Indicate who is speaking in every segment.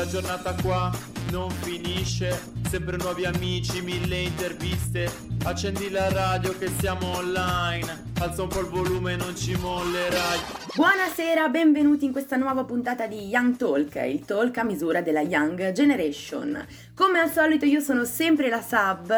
Speaker 1: La giornata qua non finisce. Sempre nuovi amici, mille interviste. Accendi la radio che siamo online. Alza un po' il volume, non ci mollerai.
Speaker 2: Buonasera, benvenuti in questa nuova puntata di Young Talk, il talk a misura della Young Generation. Come al solito io sono sempre la Sub,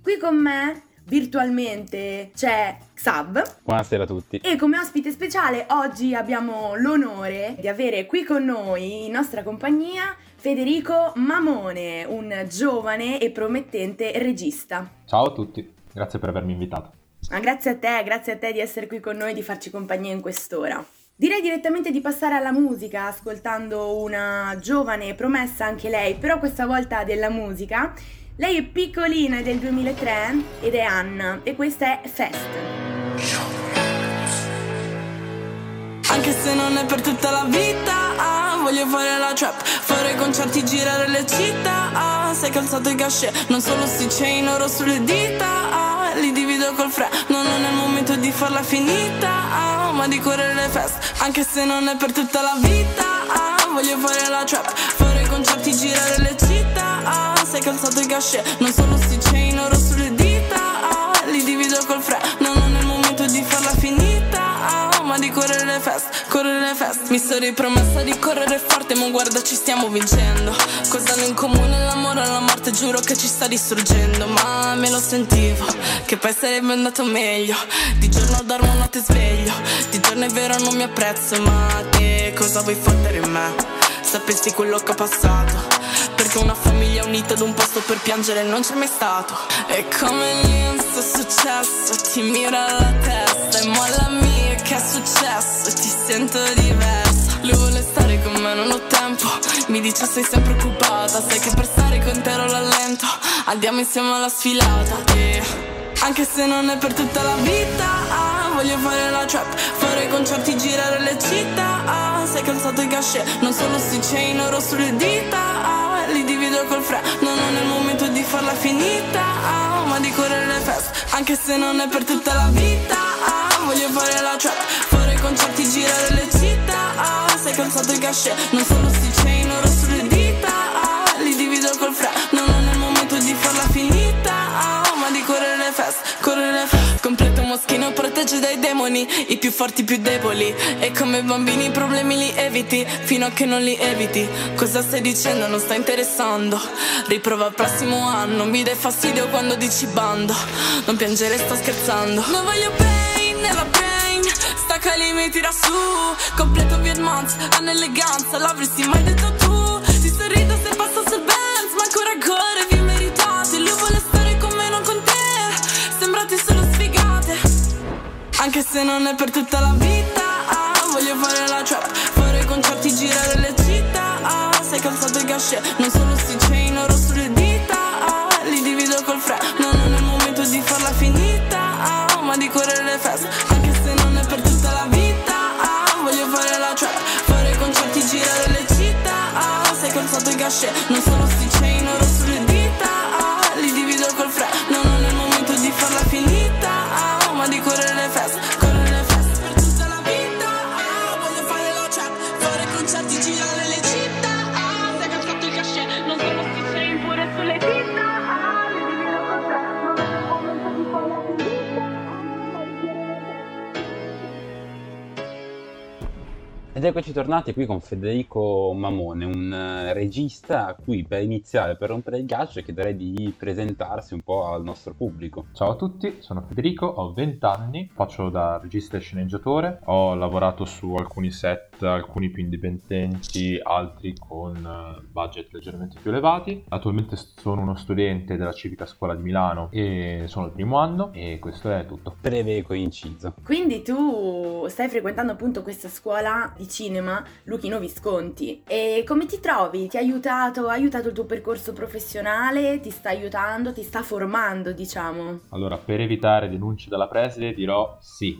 Speaker 2: qui con me virtualmente c'è Xab
Speaker 3: Buonasera a tutti.
Speaker 2: e come ospite speciale oggi abbiamo l'onore di avere qui con noi in nostra compagnia Federico Mamone, un giovane e promettente regista.
Speaker 3: Ciao a tutti, grazie per avermi invitato.
Speaker 2: Ma grazie a te, grazie a te di essere qui con noi e di farci compagnia in quest'ora. Direi direttamente di passare alla musica, ascoltando una giovane promessa anche lei, però questa volta della musica. Lei è piccolina, è del 2003 ed è Anna e questa è Fest.
Speaker 4: Anche se non è per tutta la vita ah, Voglio fare la trap Fare concerti, girare le città ah, Sei calzato i cachet Non solo sti chain oro sulle dita ah, Li divido col fre Non è il momento di farla finita ah, Ma di correre le feste Anche se non è per tutta la vita ah, Voglio fare la trap Fare concerti, girare le città ah, Sei calzato i cachet Non solo sti chain oro sulle dita Feste Mi sono ripromessa di correre forte Ma guarda ci stiamo vincendo. Cosa hanno in comune l'amore e la morte Giuro che ci sta distruggendo. Ma me lo sentivo Che poi sarebbe andato meglio. Di giorno dormo, notte sveglio. Di giorno è vero non mi apprezzo Ma te cosa vuoi fottere in me? Sapessi quello che ho passato. Perché una famiglia unita ad un posto per piangere non c'è mai stato. E come l'insta è successo. Ti mira la testa E molla mia che è successo ti sento diversa. Lui vuole stare con me, non ho tempo. Mi dice sei sempre occupata Sai che per stare con te ero l'allento Andiamo insieme alla sfilata E anche se non è per tutta la vita ah, Voglio fare la trap Fare concerti, girare le città ah, Sei calzato i cachet Non solo sti chain oro sulle dita ah, Li divido col fre Non è il momento di farla finita ah, Ma di correre le feste Anche se non è per tutta la vita ah, Voglio fare la trap Fare concerti, girare le città. Ah, Sei calzato i cachet Non solo sti chain oro sulle dita. Ah, Li divido col fre Non è il momento di farla finita. Ah, Ma di correre le feste Correre le feste Completo moschino protegge dai demoni I più forti, i più deboli. E come bambini i problemi li eviti Fino a che non li eviti. Cosa stai dicendo? Non sta interessando. Riprova il prossimo anno Mi dai fastidio quando dici bando. Non piangere, sto scherzando. Non voglio pain nella Stacca lì, mi tira su. Completo Vietmans, hanno eleganza L'avresti mai detto tu. Ti sorrido se passo sul Benz Ma ancora ancora vi meritate Lui vuole stare con me, non con te. Sembrate solo sfigate. Anche se non è per tutta la vita ah, Voglio fare la trap. Fare concerti, girare le città ah, Sei calzato i cachet Non solo sti cachet Non solo sti chain oro sulle dita. Li divido col fre Non è il momento di farla finita. Ma di correre le feste Correre le feste per tutta la vita. Voglio fare la trap Fare concerti, girare
Speaker 3: Ed eccoci tornati qui con Federico Mamone, un eh, regista a cui per iniziare, per rompere il ghiaccio, chiederei di presentarsi un po' al nostro pubblico.
Speaker 5: Ciao a tutti, sono Federico, ho 20 anni, faccio da regista e sceneggiatore, ho lavorato su alcuni set, alcuni più indipendenti, altri con eh, budget leggermente più elevati. Attualmente sono uno studente della Civica Scuola di Milano e sono al primo anno e questo è tutto.
Speaker 3: Breve e coinciso.
Speaker 2: Quindi tu stai frequentando appunto questa scuola di cinema Luchino Visconti. E come ti trovi? Ti ha aiutato, ha aiutato il tuo percorso professionale? Ti sta aiutando, ti sta formando, diciamo?
Speaker 6: Allora, per evitare denunce dalla preside dirò sì.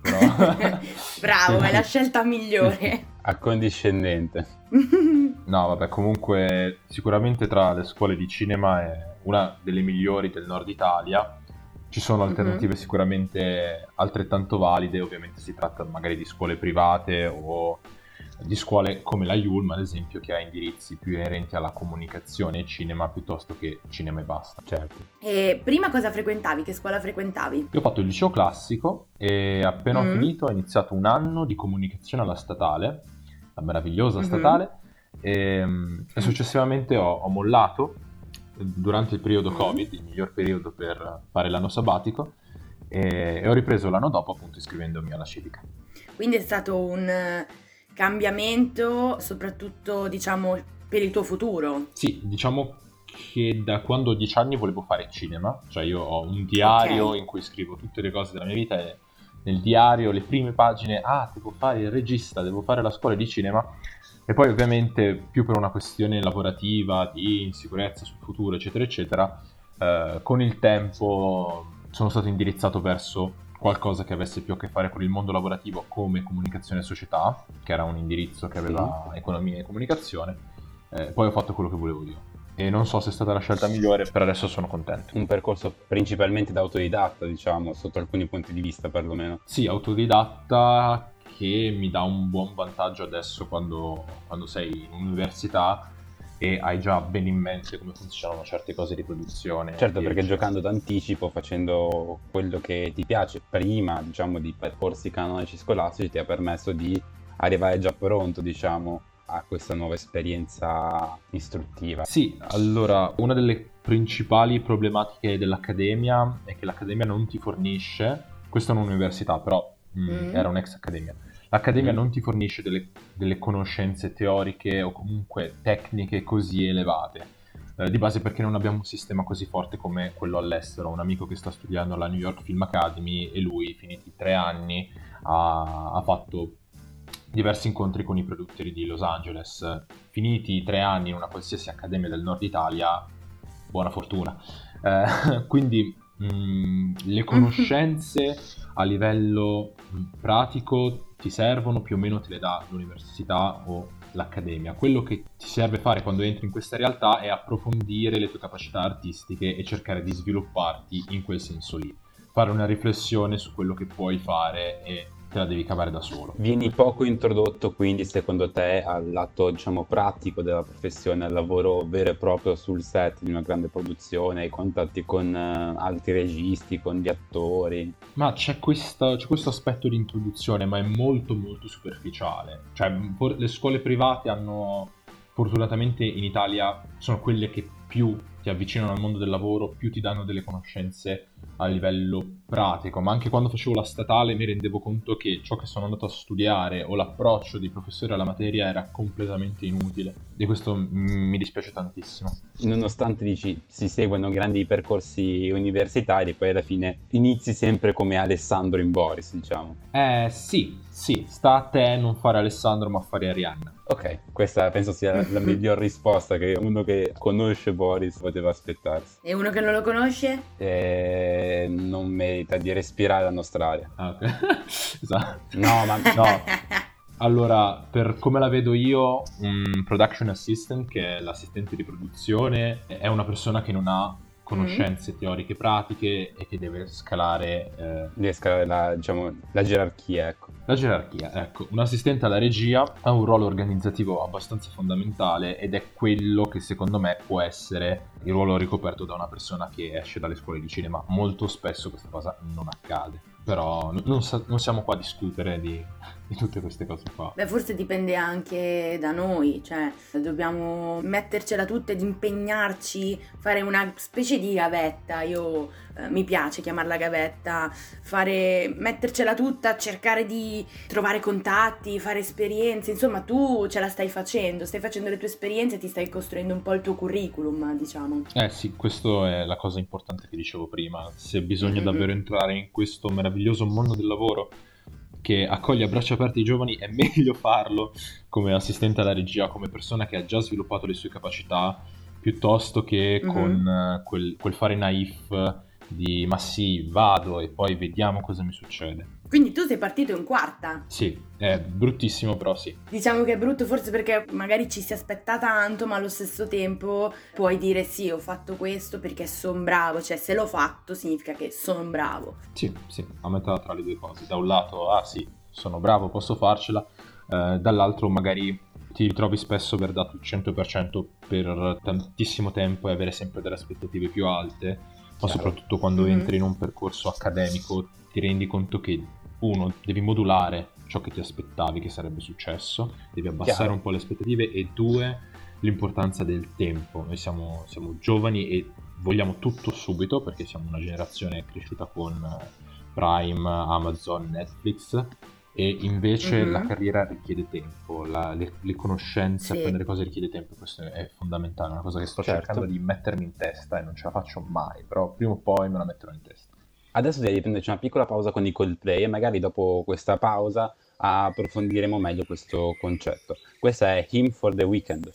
Speaker 6: Però...
Speaker 2: Bravo, è la scelta migliore.
Speaker 3: Accondiscendente.
Speaker 6: no, vabbè, comunque sicuramente tra le scuole di cinema è una delle migliori del nord Italia. Ci sono
Speaker 2: Mhm.
Speaker 6: alternative sicuramente altrettanto valide, ovviamente si tratta magari di scuole private o di scuole come la Yulm, ad esempio, che ha indirizzi più inerenti alla comunicazione e cinema piuttosto che cinema e basta.
Speaker 3: Certo.
Speaker 2: E prima cosa frequentavi? Che scuola frequentavi?
Speaker 6: Io ho fatto il liceo classico e appena
Speaker 2: Mm.
Speaker 6: ho finito ho iniziato un anno di comunicazione alla statale, la meravigliosa
Speaker 2: Mhm.
Speaker 6: statale, e, mm, e successivamente ho, ho mollato durante il periodo
Speaker 2: Mm.
Speaker 6: Covid, il miglior periodo per fare l'anno sabbatico, e, e ho ripreso l'anno dopo appunto iscrivendomi alla civica.
Speaker 2: Quindi è stato un eh, cambiamento soprattutto, diciamo, per il tuo futuro.
Speaker 6: Sì, diciamo che da quando ho dieci anni volevo fare cinema, cioè io ho un diario
Speaker 2: Ok.
Speaker 6: in cui scrivo tutte le cose della mia vita e nel diario le prime pagine, ah, devo fare il regista, devo fare la scuola di cinema e poi ovviamente più per una questione lavorativa, di insicurezza sul futuro, eccetera, eccetera, eh, con il tempo sono stato indirizzato verso qualcosa che avesse più a che fare con il mondo lavorativo come comunicazione e società, che era un indirizzo che aveva economia e comunicazione. Eh, poi ho fatto quello che volevo io. E non so se è stata la scelta migliore, per adesso sono contento.
Speaker 3: Un percorso principalmente da autodidatta, diciamo, sotto alcuni punti di vista perlomeno.
Speaker 6: Sì, autodidatta che mi dà un buon vantaggio adesso quando, quando sei in università e hai già ben in mente come funzionano certe cose di produzione.
Speaker 3: Certo, perché
Speaker 6: eccetera.
Speaker 3: giocando d'anticipo, facendo quello che ti piace prima, diciamo, di percorsi canonici scolastici, ti ha permesso di arrivare già pronto, diciamo, a questa nuova esperienza istruttiva.
Speaker 6: Sì, allora, una delle principali problematiche dell'accademia è che l'accademia non ti fornisce, questa è un'università, però mm,
Speaker 2: Mm.
Speaker 6: era un'ex accademia, l'accademia
Speaker 3: Mm.
Speaker 6: non ti fornisce delle, delle conoscenze teoriche o comunque tecniche così elevate. Eh, di base perché non abbiamo un sistema così forte come quello all'estero. Un amico che sta studiando alla New York Film Academy e lui, finiti tre anni, ha, ha fatto diversi incontri con i produttori di Los Angeles. Finiti tre anni in una qualsiasi accademia del nord Italia, buona fortuna. Eh, quindi mh, le conoscenze a livello pratico ti servono, più o meno te le dà l'università o l'accademia. Quello che ti serve fare quando entri in questa realtà è approfondire le tue capacità artistiche e cercare di svilupparti in quel senso lì. Fare una riflessione su quello che puoi fare e te la devi cavare da solo.
Speaker 3: Vieni poco introdotto quindi secondo te al lato diciamo pratico della professione, al lavoro vero e proprio sul set di una grande produzione, ai contatti con eh, altri registi, con gli attori.
Speaker 6: Ma c'è, questa- c'è questo aspetto di introduzione, ma è molto molto superficiale. Cioè, for- le scuole private hanno, fortunatamente in Italia, sono quelle che più ti avvicinano al mondo del lavoro, più ti danno delle conoscenze a livello pratico. Ma anche quando facevo la statale mi rendevo conto che ciò che sono andato a studiare o l'approccio dei professori alla materia era completamente inutile. E questo mi dispiace tantissimo.
Speaker 3: Nonostante dici si seguono grandi percorsi universitari, poi alla fine inizi sempre come Alessandro in Boris, diciamo.
Speaker 6: Eh sì, sì, sta a te non fare Alessandro ma fare Arianna.
Speaker 3: Ok, questa penso sia la, la miglior risposta che uno che conosce Boris poteva aspettarsi.
Speaker 2: E uno che non lo conosce?
Speaker 3: E non merita di respirare la nostra aria.
Speaker 6: Ah, ok. esatto.
Speaker 3: No, ma
Speaker 6: No. Allora, per come la vedo io, un production assistant, che è l'assistente di produzione, è una persona che non ha conoscenze teoriche pratiche e che deve scalare eh,
Speaker 3: Devi scalare la, diciamo, la gerarchia, ecco.
Speaker 6: la gerarchia. Ecco, un assistente alla regia ha un ruolo organizzativo abbastanza fondamentale ed è quello che secondo me può essere il ruolo ricoperto da una persona che esce dalle scuole di cinema. Molto spesso questa cosa non accade. Però non, sa- non siamo qua a discutere di, di tutte queste cose qua.
Speaker 2: Beh, forse dipende anche da noi, cioè dobbiamo mettercela tutta ed impegnarci, fare una specie di gavetta. Io eh, mi piace chiamarla gavetta, fare, mettercela tutta, cercare di trovare contatti, fare esperienze. Insomma, tu ce la stai facendo, stai facendo le tue esperienze, ti stai costruendo un po' il tuo curriculum, diciamo.
Speaker 6: Eh sì, questa è la cosa importante che dicevo prima. Se bisogna
Speaker 2: Mhm.
Speaker 6: davvero entrare in questo meraviglioso mondo del lavoro, che accoglie a braccia aperte i giovani, è meglio farlo come assistente alla regia, come persona che ha già sviluppato le sue capacità, piuttosto che
Speaker 2: Mhm.
Speaker 6: con eh, quel, quel fare naif di ma sì, vado e poi vediamo cosa mi succede.
Speaker 2: Quindi tu sei partito in quarta.
Speaker 6: Sì, è bruttissimo, però sì.
Speaker 2: Diciamo che è brutto forse perché magari ci si aspetta tanto, ma allo stesso tempo puoi dire sì, ho fatto questo perché sono bravo, cioè se l'ho fatto significa che sono bravo.
Speaker 6: Sì, sì, a metà tra le due cose. Da un lato, ah sì, sono bravo, posso farcela, eh, dall'altro magari ti ritrovi spesso aver dato il 100% per tantissimo tempo e avere sempre delle aspettative più alte, ma soprattutto quando
Speaker 2: Mhm.
Speaker 6: entri in un percorso accademico ti rendi conto che uno, devi modulare ciò che ti aspettavi che sarebbe successo, devi abbassare
Speaker 7: Chiaro.
Speaker 6: un po' le aspettative e due, l'importanza del tempo. Noi siamo, siamo giovani e vogliamo tutto subito perché siamo una generazione cresciuta con eh, Prime, Amazon, Netflix e invece
Speaker 2: Mhm.
Speaker 6: la carriera richiede tempo, la- le, le conoscenze,
Speaker 2: Sì.
Speaker 6: apprendere cose richiede tempo, questo è fondamentale, è una cosa che sto
Speaker 7: Certo.
Speaker 6: cercando di mettermi in testa e non ce la faccio mai, però prima o poi me la metterò in testa.
Speaker 7: Adesso direi di prenderci una piccola pausa con i Coldplay e magari dopo questa pausa approfondiremo meglio questo concetto. Questa è Him for the Weekend.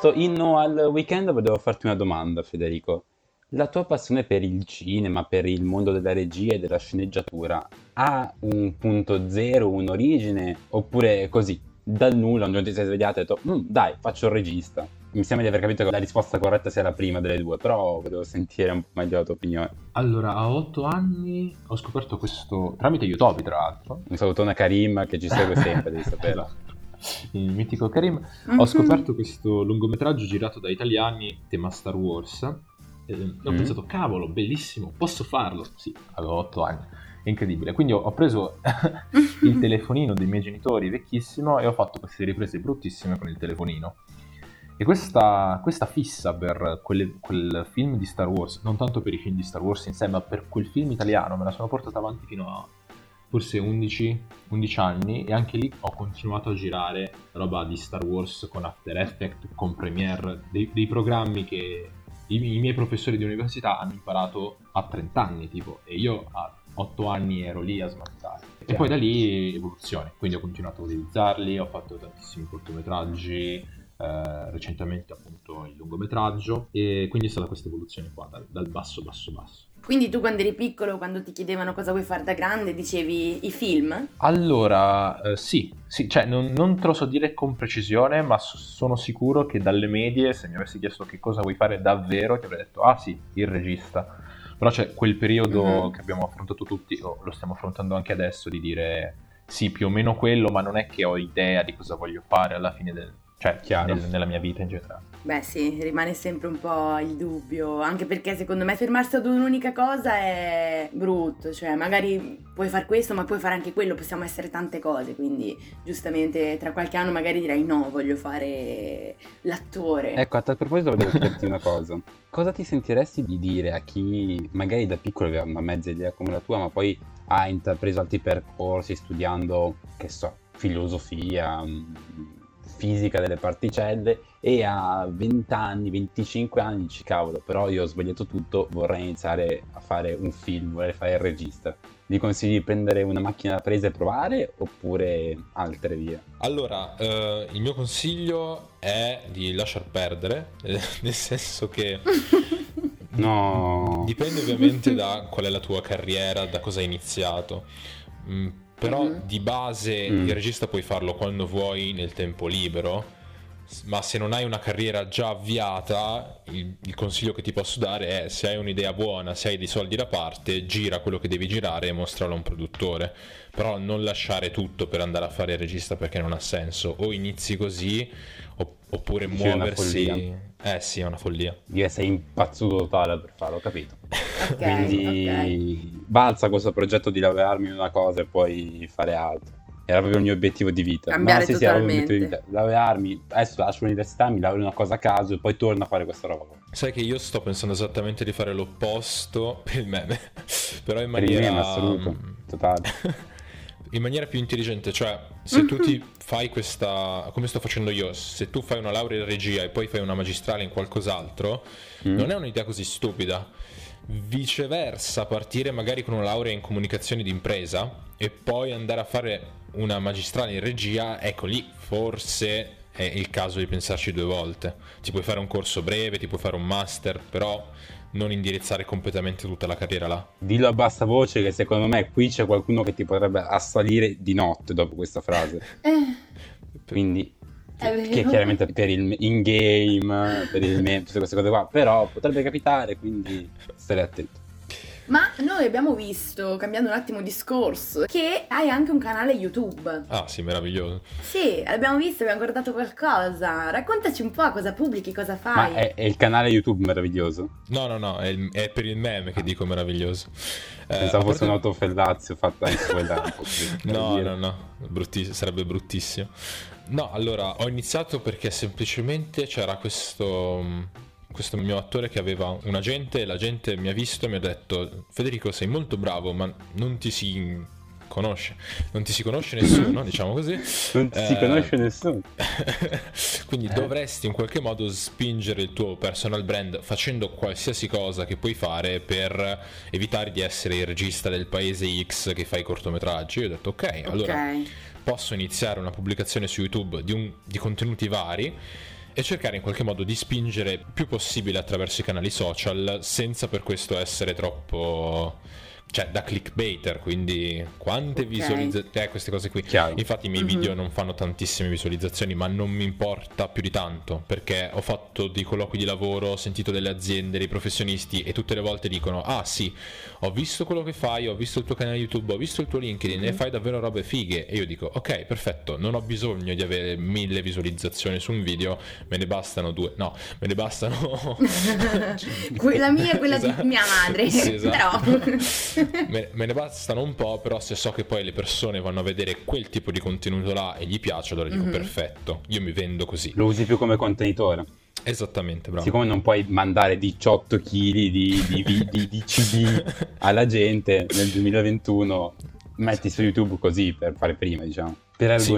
Speaker 3: Questo inno al weekend volevo farti una domanda, Federico. La tua passione per il cinema, per il mondo della regia e della sceneggiatura ha un punto zero, un'origine, oppure così, dal nulla, un giorno ti sei svegliato e hai detto, "Mm, dai, faccio il regista. Mi sembra di aver capito che la risposta corretta sia la prima delle due, però volevo sentire un po' meglio la tua opinione.
Speaker 5: Allora, a otto anni ho scoperto questo tramite YouTube, tra l'altro.
Speaker 3: Un salutone a Karim che ci segue sempre, devi saperlo.
Speaker 5: Il mitico Karim. Ho scoperto questo lungometraggio girato da italiani, tema Star Wars. E ho
Speaker 3: Mm.
Speaker 5: pensato, cavolo, bellissimo, posso farlo? Sì, avevo otto anni. È incredibile. Quindi ho, ho preso il telefonino dei miei genitori vecchissimo e ho fatto queste riprese bruttissime con il telefonino. E questa, questa fissa per quelle- quel film di Star Wars, non tanto per i film di Star Wars in sé, ma per quel film italiano, me la sono portata avanti fino a forse 11, 11 anni e anche lì ho continuato a girare roba di Star Wars con After Effects, con Premiere, dei, dei programmi che i, miei professori di università hanno imparato a 30 anni tipo e io a 8 anni ero lì a smattare. E poi da lì evoluzione, quindi ho continuato a utilizzarli, ho fatto tantissimi cortometraggi, eh, recentemente appunto il lungometraggio e quindi è stata questa evoluzione qua dal, dal basso basso basso.
Speaker 2: Quindi tu quando eri piccolo, quando ti chiedevano cosa vuoi fare da grande, dicevi i film?
Speaker 5: Allora, eh, sì, sì, cioè non, non te lo so dire con precisione, ma so- sono sicuro che dalle medie, se mi avessi chiesto che cosa vuoi fare davvero, ti avrei detto, ah sì, il regista. Però c'è quel periodo
Speaker 2: Mhm.
Speaker 5: che abbiamo affrontato tutti, o lo stiamo affrontando anche adesso, di dire sì, più o meno quello, ma non è che ho idea di cosa voglio fare alla fine del... cioè,
Speaker 3: Chiaro.
Speaker 5: nel- nella mia vita in generale.
Speaker 2: Beh sì, rimane sempre un po' il dubbio, anche perché secondo me fermarsi ad un'unica cosa è brutto, cioè magari puoi fare questo ma puoi fare anche quello, possiamo essere tante cose, quindi giustamente tra qualche anno magari direi no, voglio fare l'attore.
Speaker 3: Ecco, a tal proposito volevo chiederti una cosa. Cosa ti sentiresti di dire a chi magari da piccolo aveva una mezza idea come la tua, ma poi ha intrapreso altri percorsi studiando, che so, filosofia, mh, fisica delle particelle e a 20 anni, 25 anni dici cavolo, però io ho sbagliato tutto, vorrei iniziare a fare un film, vorrei fare il regista. Gli consigli di prendere una macchina da presa e provare oppure altre vie?
Speaker 6: Allora, eh, il mio consiglio è di lasciar perdere, eh, nel senso che
Speaker 3: No.
Speaker 6: dipende ovviamente da qual è la tua carriera, da cosa hai iniziato. Però
Speaker 2: Mhm.
Speaker 6: di base
Speaker 3: Mm.
Speaker 6: il regista puoi farlo quando vuoi nel tempo libero. Ma se non hai una carriera già avviata, il, il consiglio che ti posso dare è se hai un'idea buona, se hai dei soldi da parte, gira quello che devi girare e mostralo a un produttore. Però non lasciare tutto per andare a fare il regista perché non ha senso. O inizi così, opp- oppure muoversi. Eh sì, è una follia.
Speaker 3: Io sei impazzuto totale per farlo, ho capito.
Speaker 2: Ok,
Speaker 3: Quindi balza questo progetto di laurearmi in una cosa e poi fare altro. Era proprio il mio obiettivo di vita.
Speaker 2: Cambiare
Speaker 3: no, sì, sì, era proprio il mio obiettivo di vita. Laurearmi, adesso lascio l'università, mi laureo in una cosa a caso e poi torno a fare questa roba.
Speaker 6: Sai che io sto pensando esattamente di fare l'opposto per il meme, però in
Speaker 3: Per il
Speaker 6: maniera...
Speaker 3: meme assoluto, totale.
Speaker 6: in maniera più intelligente, cioè se tu ti fai questa, come sto facendo io, se tu fai una laurea in regia e poi fai una magistrale in qualcos'altro,
Speaker 3: Mm.
Speaker 6: non è un'idea così stupida. Viceversa, partire magari con una laurea in comunicazione d'impresa e poi andare a fare una magistrale in regia, ecco lì forse è il caso di pensarci due volte. Ti puoi fare un corso breve, ti puoi fare un master, però non indirizzare completamente tutta la carriera là.
Speaker 3: Dillo a bassa voce che secondo me qui c'è qualcuno che ti potrebbe assalire di notte dopo questa frase.
Speaker 2: Eh,
Speaker 3: Quindi che chiaramente per il in game, per il meme, tutte queste cose qua, però potrebbe capitare, quindi stai attento.
Speaker 2: Ma noi abbiamo visto, cambiando un attimo discorso, che hai anche un canale YouTube.
Speaker 6: Ah sì, meraviglioso.
Speaker 2: Sì, l'abbiamo visto, abbiamo guardato qualcosa. Raccontaci un po' cosa pubblichi, cosa fai.
Speaker 3: Ma è, è il canale YouTube meraviglioso.
Speaker 6: No, no, no, è, il- è per il meme che dico meraviglioso. Eh,
Speaker 3: Pensavo fosse
Speaker 6: parte-
Speaker 3: un'autofellazio fatta anche quella un
Speaker 6: No, no, no, brutti- sarebbe bruttissimo. No, allora, ho iniziato perché semplicemente c'era questo, questo mio attore che aveva un agente e l'agente mi ha visto e mi ha detto Federico sei molto bravo ma non ti si conosce, non ti si conosce nessuno, diciamo così.
Speaker 3: Non si
Speaker 6: Eh,
Speaker 3: conosce nessuno.
Speaker 6: Quindi
Speaker 3: Eh.
Speaker 6: dovresti in qualche modo spingere il tuo personal brand facendo qualsiasi cosa che puoi fare per evitare di essere il regista del paese X che fa i cortometraggi. Io ho detto ok, allora
Speaker 2: ok.
Speaker 6: posso iniziare una pubblicazione su YouTube di, un- di contenuti vari e cercare in qualche modo di spingere più possibile attraverso i canali social senza per questo essere troppo cioè da clickbaiter quindi quante
Speaker 2: Ok.
Speaker 6: visualizzazioni eh, queste cose qui
Speaker 3: Chiaro.
Speaker 6: infatti i miei
Speaker 2: Mhm.
Speaker 6: video non fanno tantissime visualizzazioni ma non mi importa più di tanto perché ho fatto dei colloqui di lavoro ho sentito delle aziende dei professionisti e tutte le volte dicono ah sì ho visto quello che fai ho visto il tuo canale youtube ho visto il tuo linkedin e fai davvero robe fighe e io dico ok perfetto non ho bisogno di avere mille visualizzazioni su un video me ne bastano due no me ne bastano
Speaker 2: la mia e quella
Speaker 6: Esatto.
Speaker 2: di mia madre.
Speaker 6: Sì, esatto.
Speaker 2: Però
Speaker 6: me, me ne bastano un po', però se so che poi le persone vanno a vedere quel tipo di contenuto là e gli piace, allora dico
Speaker 2: Mhm.
Speaker 6: perfetto, io mi vendo così.
Speaker 3: Lo usi più come contenitore.
Speaker 6: Esattamente, bravo.
Speaker 3: Siccome non puoi mandare 18 kg di, di, di- di- di CD alla gente nel 2021, metti su YouTube così per fare prima, diciamo. Per
Speaker 6: Sì.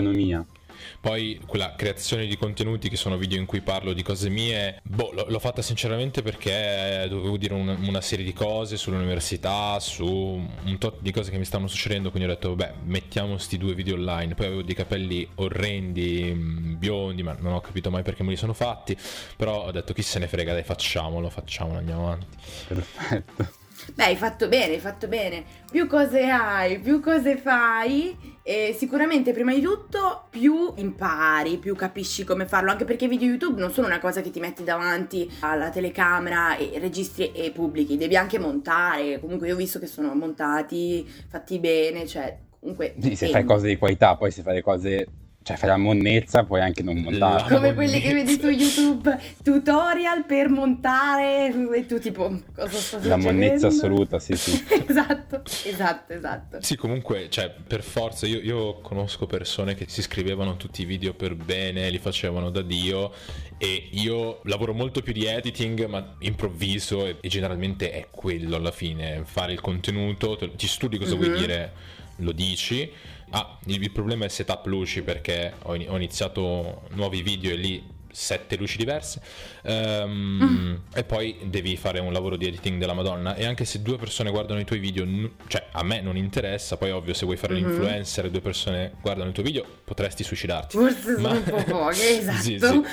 Speaker 6: Poi quella creazione di contenuti che sono video in cui parlo di cose mie, boh, l'ho, l'ho fatta sinceramente perché dovevo dire una, una serie di cose sull'università, su un tot di cose che mi stavano succedendo, quindi ho detto, beh, mettiamo sti due video online. Poi avevo dei capelli orrendi, mh, biondi, ma non ho capito mai perché me li sono fatti, però ho detto, chi se ne frega, dai, facciamolo, facciamolo, andiamo avanti.
Speaker 3: Perfetto.
Speaker 2: Beh, hai fatto bene, hai fatto bene. Più cose hai, più cose fai e sicuramente prima di tutto più impari, più capisci come farlo, anche perché i video YouTube non sono una cosa che ti metti davanti alla telecamera e registri e pubblichi, devi anche montare. Comunque io ho visto che sono montati, fatti bene, cioè comunque
Speaker 3: Sì, se fai cose di qualità, poi se fai le cose... Cioè fai la monnezza, puoi anche non montare.
Speaker 2: Come quelli che vedi su YouTube, tutorial per montare e tu tipo cosa sta
Speaker 3: La
Speaker 2: succedendo?
Speaker 3: monnezza assoluta, sì, sì.
Speaker 2: esatto, esatto, esatto.
Speaker 6: Sì, comunque, cioè, per forza, io, io conosco persone che si scrivevano tutti i video per bene, li facevano da Dio e io lavoro molto più di editing, ma improvviso e, e generalmente è quello alla fine, fare il contenuto, te- ti studi cosa vuoi
Speaker 2: Mhm.
Speaker 6: dire, lo dici. Ah, il, il problema è il setup luci perché ho, ini- ho iniziato nuovi video e lì sette luci diverse Ehm, e poi devi fare un lavoro di editing della Madonna e anche se due persone guardano i tuoi video n- cioè a me non interessa poi ovvio se vuoi fare
Speaker 2: Mhm.
Speaker 6: l'influencer e due persone guardano il tuo video potresti suicidarti
Speaker 2: Forse sono
Speaker 6: Ma-
Speaker 2: un po' poche, esatto.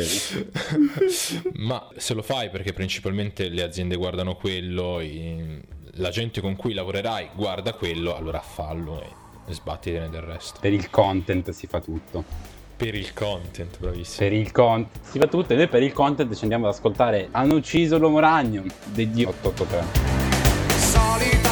Speaker 6: Sì, sì. Ma se lo fai perché principalmente le aziende guardano quello i- la gente con cui lavorerai guarda quello allora fallo e sbattitene del resto
Speaker 3: Per il content si fa tutto.
Speaker 6: per il content bravissimo
Speaker 3: Per il content si fa tutto e noi per il content ci andiamo ad ascoltare Hanno ucciso l'uomo ragno dei Dio 883.
Speaker 7: Solita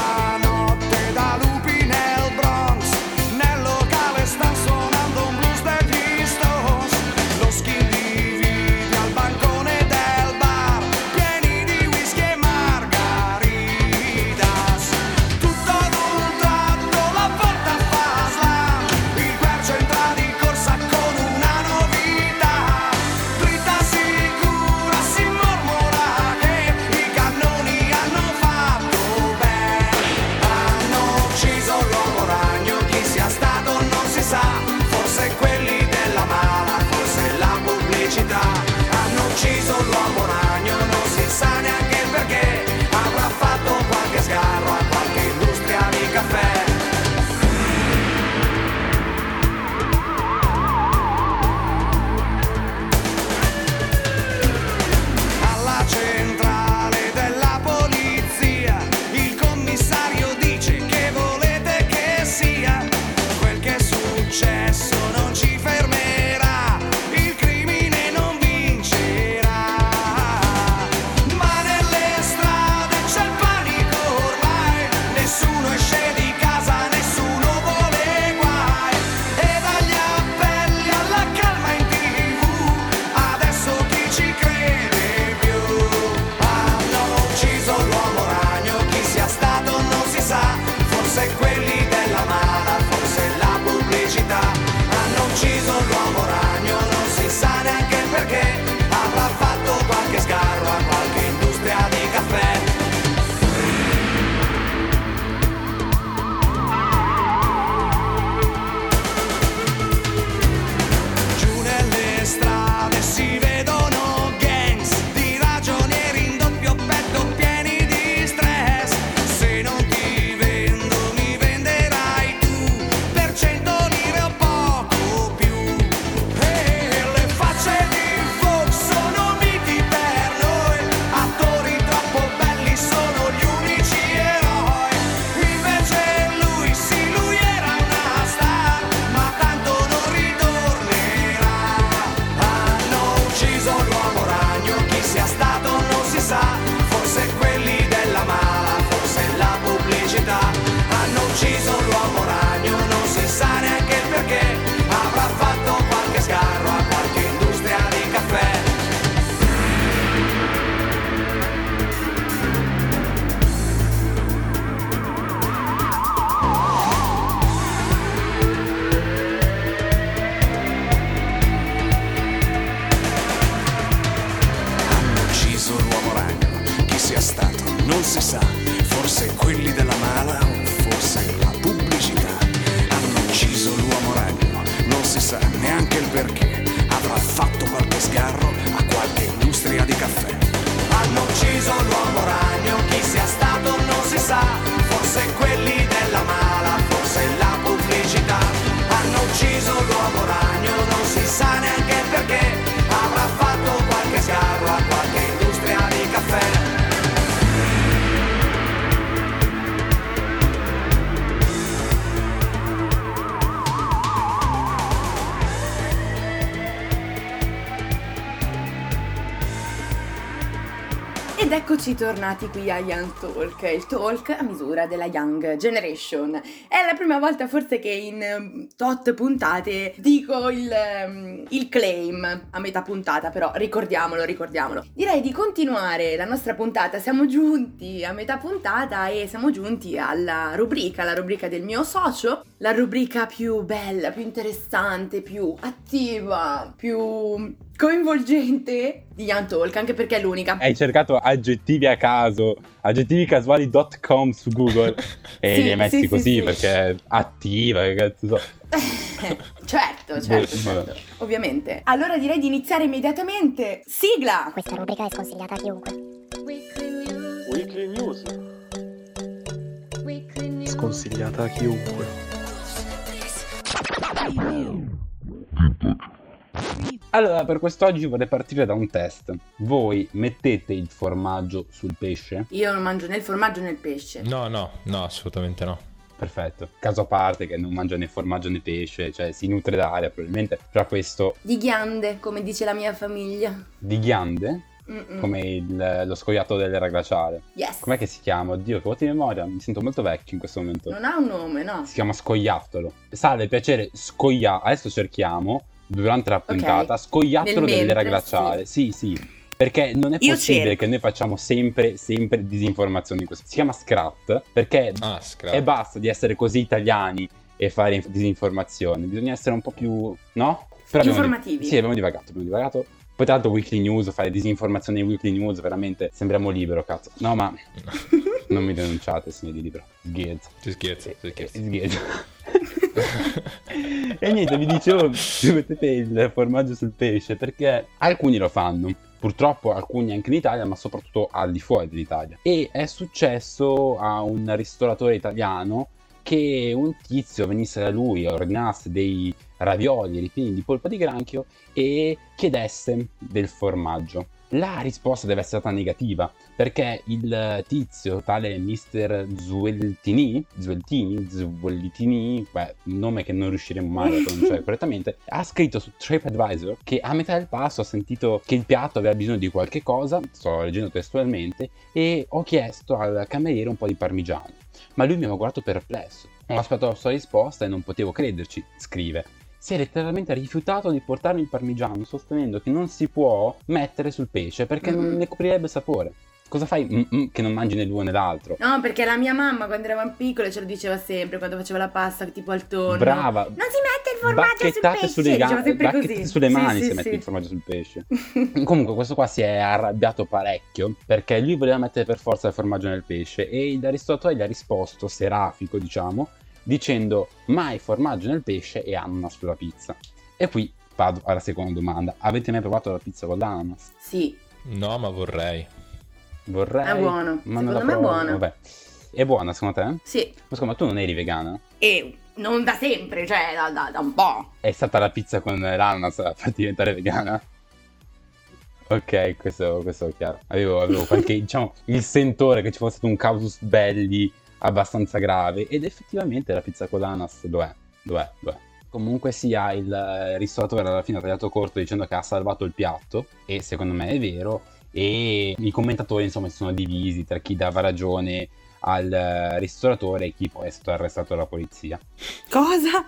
Speaker 2: Ed eccoci tornati qui a Young Talk, il talk a misura della Young Generation. È la prima volta forse che in ehm, tot puntate dico il, ehm, il claim a metà puntata, però ricordiamolo, ricordiamolo. Direi di continuare la nostra puntata, siamo giunti a metà puntata e siamo giunti alla rubrica, la rubrica del mio socio, la rubrica più bella, più interessante, più attiva, più coinvolgente di Young Talk, anche perché è l'unica.
Speaker 3: Hai cercato aggettivi a caso, aggettivicasuali.com su Google e
Speaker 2: Sì,
Speaker 3: li hai messi
Speaker 2: sì, sì,
Speaker 3: così
Speaker 2: sì.
Speaker 3: perché è attiva, che cazzo so.
Speaker 2: certo, certo, certo, ovviamente. Allora direi di iniziare immediatamente. Sigla!
Speaker 8: Questa rubrica è sconsigliata a chiunque.
Speaker 9: Weekly News.
Speaker 10: Sconsigliata a chiunque.
Speaker 3: Allora, per quest'oggi vorrei partire da un test. Voi mettete il formaggio sul pesce?
Speaker 2: Io non mangio né il formaggio né il pesce.
Speaker 6: No, no, no, assolutamente no.
Speaker 3: Perfetto. Caso a parte che non mangia né formaggio né pesce, cioè si nutre d'aria probabilmente. Però questo
Speaker 2: Di ghiande, come dice la mia famiglia.
Speaker 3: di ghiande,
Speaker 2: Mm-mm.
Speaker 3: come il- lo scoiattolo dell'era glaciale.
Speaker 2: Yes.
Speaker 3: Com'è che si chiama? Oddio, che vuoti di memoria. Mi sento molto vecchio in questo momento.
Speaker 2: Non ha un nome, no?
Speaker 3: Si chiama scoiattolo. Salve, piacere, scoiattolo. Adesso cerchiamo, durante la puntata, scoiattolo
Speaker 2: Nel
Speaker 3: dell'era
Speaker 2: mentre,
Speaker 3: glaciale. Sì, sì. Perché non è
Speaker 2: Io
Speaker 3: possibile
Speaker 2: cerco.
Speaker 3: che noi facciamo sempre, sempre disinformazioni. Si chiama Scrat, perché
Speaker 6: Ah, scrap.
Speaker 3: e basta di essere così italiani e fare inf- disinformazione. Bisogna essere un po' più, no? Però abbiamo
Speaker 2: Informativi.
Speaker 3: Di- sì, abbiamo divagato, abbiamo divagato. Poi l'altro weekly news, fare disinformazione in weekly news, veramente sembriamo libero, cazzo. No, ma non mi denunciate, signori di libero. Sghiezzo.
Speaker 6: Ti scherzi, ti scherzi.
Speaker 3: Sghiezzo. e niente, vi dicevo, vi mettete il formaggio sul pesce perché alcuni lo fanno. Purtroppo alcuni anche in Italia, ma soprattutto al di fuori dell'Italia. E è successo a un ristoratore italiano che un tizio venisse da lui e ordinasse dei ravioli ripieni di polpa di granchio e chiedesse del formaggio. La risposta deve essere stata negativa perché il tizio, tale Mr. Zueltini, Zueltini, Zueltini, beh, un nome che non riusciremo mai a pronunciare correttamente, ha scritto su TripAdvisor che a metà del passo ha sentito che il piatto aveva bisogno di qualche cosa, sto leggendo testualmente, e ho chiesto al cameriere un po' di parmigiano. Ma lui mi aveva guardato perplesso. Ho aspettato la sua risposta e non potevo crederci, scrive. Si è letteralmente rifiutato di portarmi il parmigiano, sostenendo che non si può mettere sul pesce perché non
Speaker 2: Mm.
Speaker 3: ne coprirebbe sapore. Cosa fai mm, mm, che non mangi né l'uno né l'altro?
Speaker 2: No, perché la mia mamma quando eravamo piccole ce lo diceva sempre, quando faceva la pasta tipo al tonno.
Speaker 3: Brava.
Speaker 2: Non si mette il formaggio sul pesce.
Speaker 3: sulle,
Speaker 2: diceva
Speaker 3: gambe,
Speaker 2: sempre
Speaker 3: bacchettate
Speaker 2: così.
Speaker 3: sulle
Speaker 2: Sì,
Speaker 3: mani
Speaker 2: sì,
Speaker 3: se metti
Speaker 2: sì.
Speaker 3: il formaggio sul pesce. Comunque, questo qua si è arrabbiato parecchio perché lui voleva mettere per forza il formaggio nel pesce e il ristoratore gli ha risposto, serafico diciamo, dicendo mai formaggio nel pesce e ananas sulla pizza. E qui vado alla seconda domanda. Avete mai provato la pizza con l'ananas?
Speaker 2: Sì,
Speaker 6: No, ma vorrei.
Speaker 3: Vorrei.
Speaker 2: È buono.
Speaker 3: Ma non
Speaker 2: Secondo
Speaker 3: la
Speaker 2: me è buono.
Speaker 3: Vabbè. È buona secondo te?
Speaker 2: sì.
Speaker 3: Ma scusa, ma tu non eri vegana?
Speaker 2: E non da sempre, cioè da, da- da un po'.
Speaker 3: È stata la pizza con l'ananas a farti diventare vegana? Ok, questo, questo è chiaro. Avevo, avevo qualche, diciamo, il sentore che ci fosse stato un casus belli abbastanza grave ed effettivamente la pizza con l'ananas lo è, lo è, lo è. Comunque sia, il ristoratore alla fine ha tagliato corto dicendo che ha salvato il piatto e secondo me è vero e i commentatori insomma si sono divisi tra chi dava ragione al ristoratore e chi poi è stato arrestato dalla polizia.
Speaker 2: Cosa?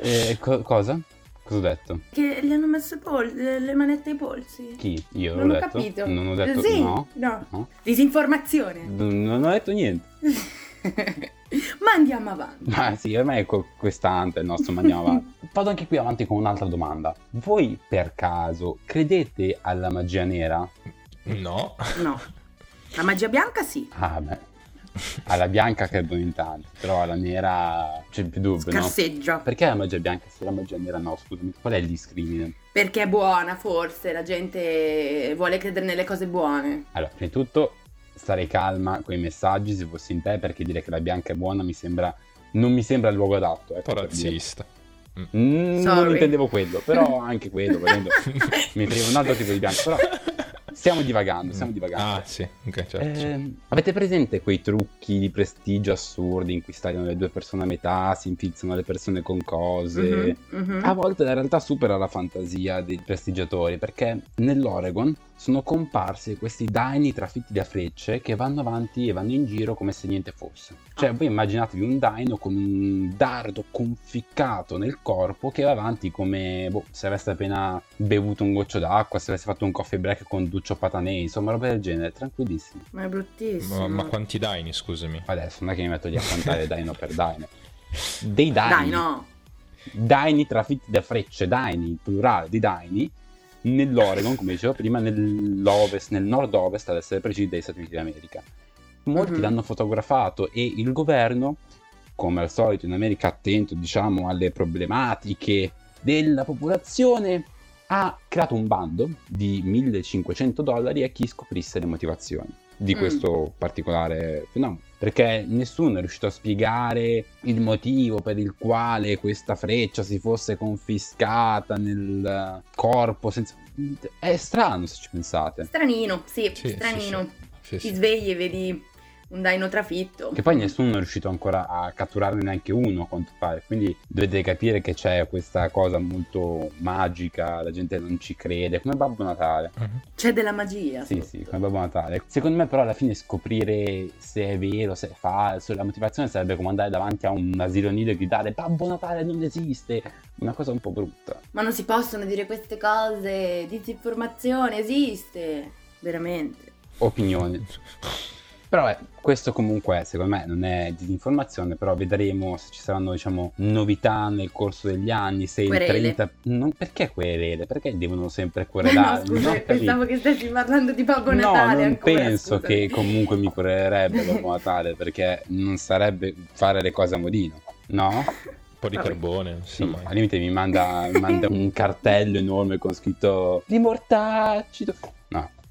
Speaker 3: Eh, co- cosa? Cosa ho detto?
Speaker 2: Che gli hanno messo pol- le, le manette ai polsi.
Speaker 3: Chi? Io
Speaker 2: Non
Speaker 3: l'ho
Speaker 2: ho
Speaker 3: detto?
Speaker 2: capito.
Speaker 3: Non ho detto
Speaker 2: Sì,
Speaker 3: no.
Speaker 2: no.
Speaker 3: No.
Speaker 2: Disinformazione.
Speaker 3: Non non ho detto niente.
Speaker 2: Ma andiamo avanti.
Speaker 3: Ma sì, ormai è co- questante il nostro, ma andiamo avanti. Vado anche qui avanti con un'altra domanda. Voi per caso credete alla magia nera?
Speaker 6: No.
Speaker 2: No. La magia bianca sì.
Speaker 3: Ah, beh. Alla bianca credono in tanti, però alla nera c'è più dubbio, no?
Speaker 2: Scarseggia.
Speaker 3: Perché la magia bianca sì, la magia nera no? Scusami, qual è il discrimine?
Speaker 2: Perché è buona, forse. La gente vuole credere nelle cose buone.
Speaker 3: Allora, prima di tutto, stare calma con i messaggi se fossi in te, perché dire che la bianca è buona mi sembra... non mi sembra il luogo adatto. Ecco.
Speaker 6: Razzista.
Speaker 3: Mm, non intendevo quello, però anche quello, volendo, mi frega un altro tipo di bianco, però stiamo divagando, stiamo divagando.
Speaker 6: Ah, sì, ok, certo.
Speaker 3: Ehm, avete presente quei trucchi di prestigio assurdi in cui stagliano le due persone a metà, si infilzano le persone con cose?
Speaker 2: Mhm, mhm.
Speaker 3: A volte la realtà supera la fantasia dei prestigiatori perché nell'Oregon sono comparsi questi daini trafitti da frecce che vanno avanti e vanno in giro come se niente fosse. Cioè voi immaginatevi un daino con un dardo conficcato nel corpo che va avanti come boh, se avesse appena bevuto un goccio d'acqua, se avesse fatto un coffee break con Duccio Patanei, insomma roba del genere, tranquillissimi.
Speaker 2: Ma è bruttissimo.
Speaker 6: Ma, ma quanti daini, scusami?
Speaker 3: Adesso non è che mi metto lì a contare daino per daino. Dei daini.
Speaker 2: Dai, no.
Speaker 3: daini trafitti da frecce, daini, plurale di daini, nell'Oregon, come dicevo prima, nell'ovest, nel nord-ovest, ad essere precisi, degli Stati Uniti d'America. Molti
Speaker 2: Mhm.
Speaker 3: l'hanno fotografato e il governo, come al solito in America, attento diciamo alle problematiche della popolazione, ha creato un bando di 1500 dollari a chi scoprisse le motivazioni di
Speaker 2: Mm.
Speaker 3: questo particolare fenomeno. Perché nessuno è riuscito a spiegare il motivo per il quale questa freccia si fosse confiscata nel corpo. Senza... È strano se ci pensate.
Speaker 2: Stranino, sì,
Speaker 6: Sì, sì,
Speaker 2: stranino.
Speaker 6: Sì,
Speaker 2: Ti
Speaker 6: sì.
Speaker 2: svegli e vedi un daino trafitto.
Speaker 3: Che poi nessuno è riuscito ancora a catturarne neanche uno, a quanto pare. Quindi dovete capire che c'è questa cosa molto magica, la gente non ci crede, come Babbo Natale.
Speaker 6: Mhm.
Speaker 2: C'è della magia.
Speaker 3: Sì, sì, come Babbo Natale. Secondo me però alla fine scoprire se è vero, se è falso, la motivazione sarebbe come andare davanti a un asilo nido e gridare Babbo Natale non esiste. Una cosa un po' brutta.
Speaker 2: Ma non si possono dire queste cose. Disinformazione esiste. Veramente.
Speaker 3: Opinioni. Però eh, questo comunque secondo me non è disinformazione, però vedremo se ci saranno diciamo novità nel corso degli anni, se il
Speaker 2: Querele.
Speaker 3: 30... Non, perché querele? Perché devono sempre
Speaker 2: no,
Speaker 3: querelare?
Speaker 2: scusa,
Speaker 3: ho capito.
Speaker 2: pensavo che stessi parlando di Babbo
Speaker 3: No,
Speaker 2: Natale
Speaker 3: non
Speaker 2: ancora.
Speaker 3: penso
Speaker 2: scusami.
Speaker 3: che comunque mi querelerebbe Babbo Natale perché non sarebbe fare le cose a modino, no?
Speaker 6: Un po' di
Speaker 2: Vabbè.
Speaker 6: carbone,
Speaker 3: Sì, al limite mi manda, mi manda un cartello enorme con scritto di mortacci.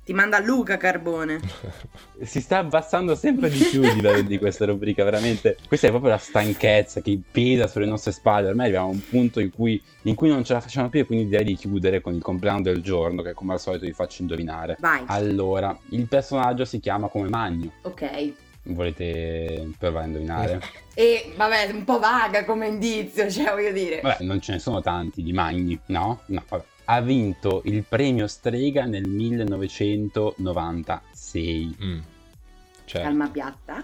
Speaker 2: Ti manda Luca Carbone.
Speaker 3: si sta abbassando sempre di più di, di questa rubrica, veramente. Questa è proprio la stanchezza che pesa sulle nostre spalle. Ormai arriviamo a un punto in cui, in cui non ce la facciamo più e quindi direi di chiudere con il compleanno del giorno che come al solito vi faccio indovinare.
Speaker 2: Vai.
Speaker 3: Allora, il personaggio si chiama come Magno.
Speaker 2: Ok.
Speaker 3: Volete provare a indovinare?
Speaker 2: E vabbè, un po' vaga come indizio, cioè voglio dire.
Speaker 3: Vabbè, non ce ne sono tanti di Magni, no? No, vabbè. Ha vinto il premio Strega nel 1996.
Speaker 6: Mm. Cioè,
Speaker 2: Calma piatta.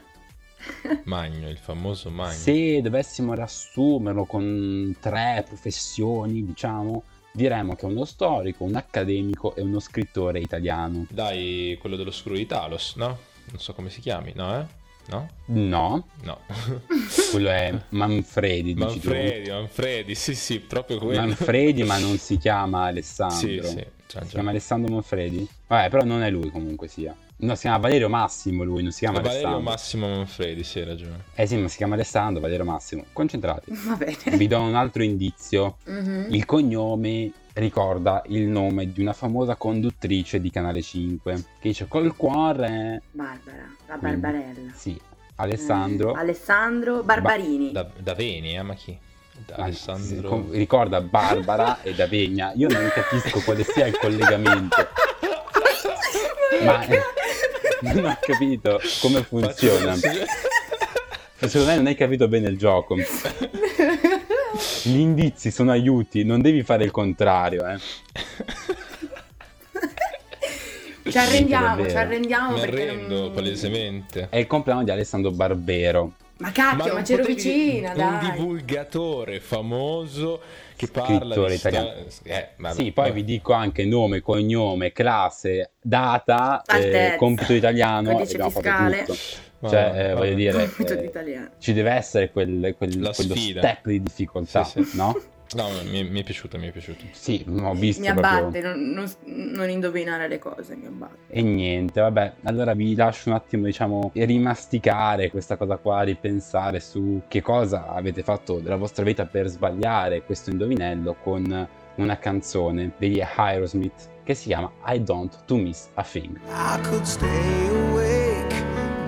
Speaker 6: Magno, il famoso Magno.
Speaker 3: Se dovessimo riassumerlo con tre professioni, diciamo, diremmo che è uno storico, un accademico e uno scrittore italiano.
Speaker 6: Dai, quello dell'oscuro di Talos, no? Non so come si chiami, no eh? No?
Speaker 3: No,
Speaker 6: No.
Speaker 3: quello è Manfredi, dici tu.
Speaker 6: Manfredi, Manfredi, sì sì, proprio quello.
Speaker 3: Manfredi, ma non si chiama Alessandro.
Speaker 6: Sì, sì, già,
Speaker 3: Si
Speaker 6: già.
Speaker 3: chiama Alessandro Manfredi? Vabbè, però non è lui comunque sia. No, si chiama Valerio Massimo lui, non si chiama
Speaker 6: Valerio
Speaker 3: Alessandro.
Speaker 6: Massimo Manfredi, sì, hai ragione.
Speaker 3: Eh sì, ma si chiama Alessandro, Valerio Massimo. Concentrati.
Speaker 2: Va bene.
Speaker 3: Vi do un altro indizio.
Speaker 2: Mhm.
Speaker 3: Il cognome ricorda il nome di una famosa conduttrice di Canale 5 che dice col cuore.
Speaker 2: Barbara, la
Speaker 3: Quindi,
Speaker 2: Barbarella.
Speaker 3: Sì, Alessandro.
Speaker 2: Eh, Alessandro Barbarini.
Speaker 6: Da, da Veni, eh, ma chi?
Speaker 3: Ah,
Speaker 6: Alessandro...
Speaker 3: com- ricorda Barbara e Davegna. Io non capisco quale sia il collegamento. Ma non ho capito come funziona. Secondo me non hai capito bene il gioco. Gli indizi sono aiuti, non devi fare il contrario, eh.
Speaker 2: Ci arrendiamo, ci arrendiamo
Speaker 6: Mi arrendo
Speaker 2: non...
Speaker 6: palesemente.
Speaker 3: È il compleanno di Alessandro Barbero.
Speaker 2: Ma cacchio, ma,
Speaker 6: non
Speaker 2: c'ero
Speaker 6: potevi-
Speaker 2: vicina,
Speaker 6: un
Speaker 2: dai.
Speaker 6: divulgatore famoso che parla
Speaker 3: Scrittore italiano.
Speaker 6: Eh,
Speaker 3: Sì, poi
Speaker 6: vabbè.
Speaker 3: vi dico anche nome, cognome, classe, data, eh, compito italiano
Speaker 2: codice fiscale.
Speaker 3: tutto.
Speaker 6: Vabbè,
Speaker 3: Cioè, eh,
Speaker 6: vabbè.
Speaker 3: voglio dire, eh, ci deve essere quel, quel- quello
Speaker 6: sfida.
Speaker 3: step di difficoltà,
Speaker 6: Sì, sì.
Speaker 3: no?
Speaker 6: No, mi, mi è piaciuto, mi è piaciuto.
Speaker 3: Sì, ho visto
Speaker 2: Mi
Speaker 3: proprio...
Speaker 2: abbatte non, non- non indovinare le cose, mi abbatte.
Speaker 3: E niente, vabbè, allora vi lascio un attimo, diciamo, rimasticare questa cosa qua, ripensare su che cosa avete fatto della vostra vita per sbagliare questo indovinello con una canzone degli Aerosmith che si chiama I Don't To Miss A Thing.
Speaker 7: I could stay awake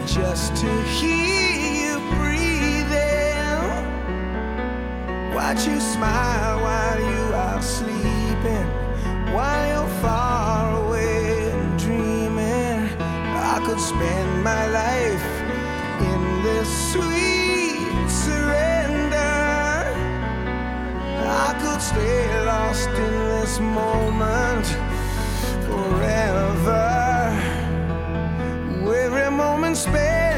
Speaker 7: just to hear you breathing. Watch you smile while you are sleeping, while you're far away and dreaming. I could spend my life in this sweet surrender. I could stay lost in this moment forever. Every moment spent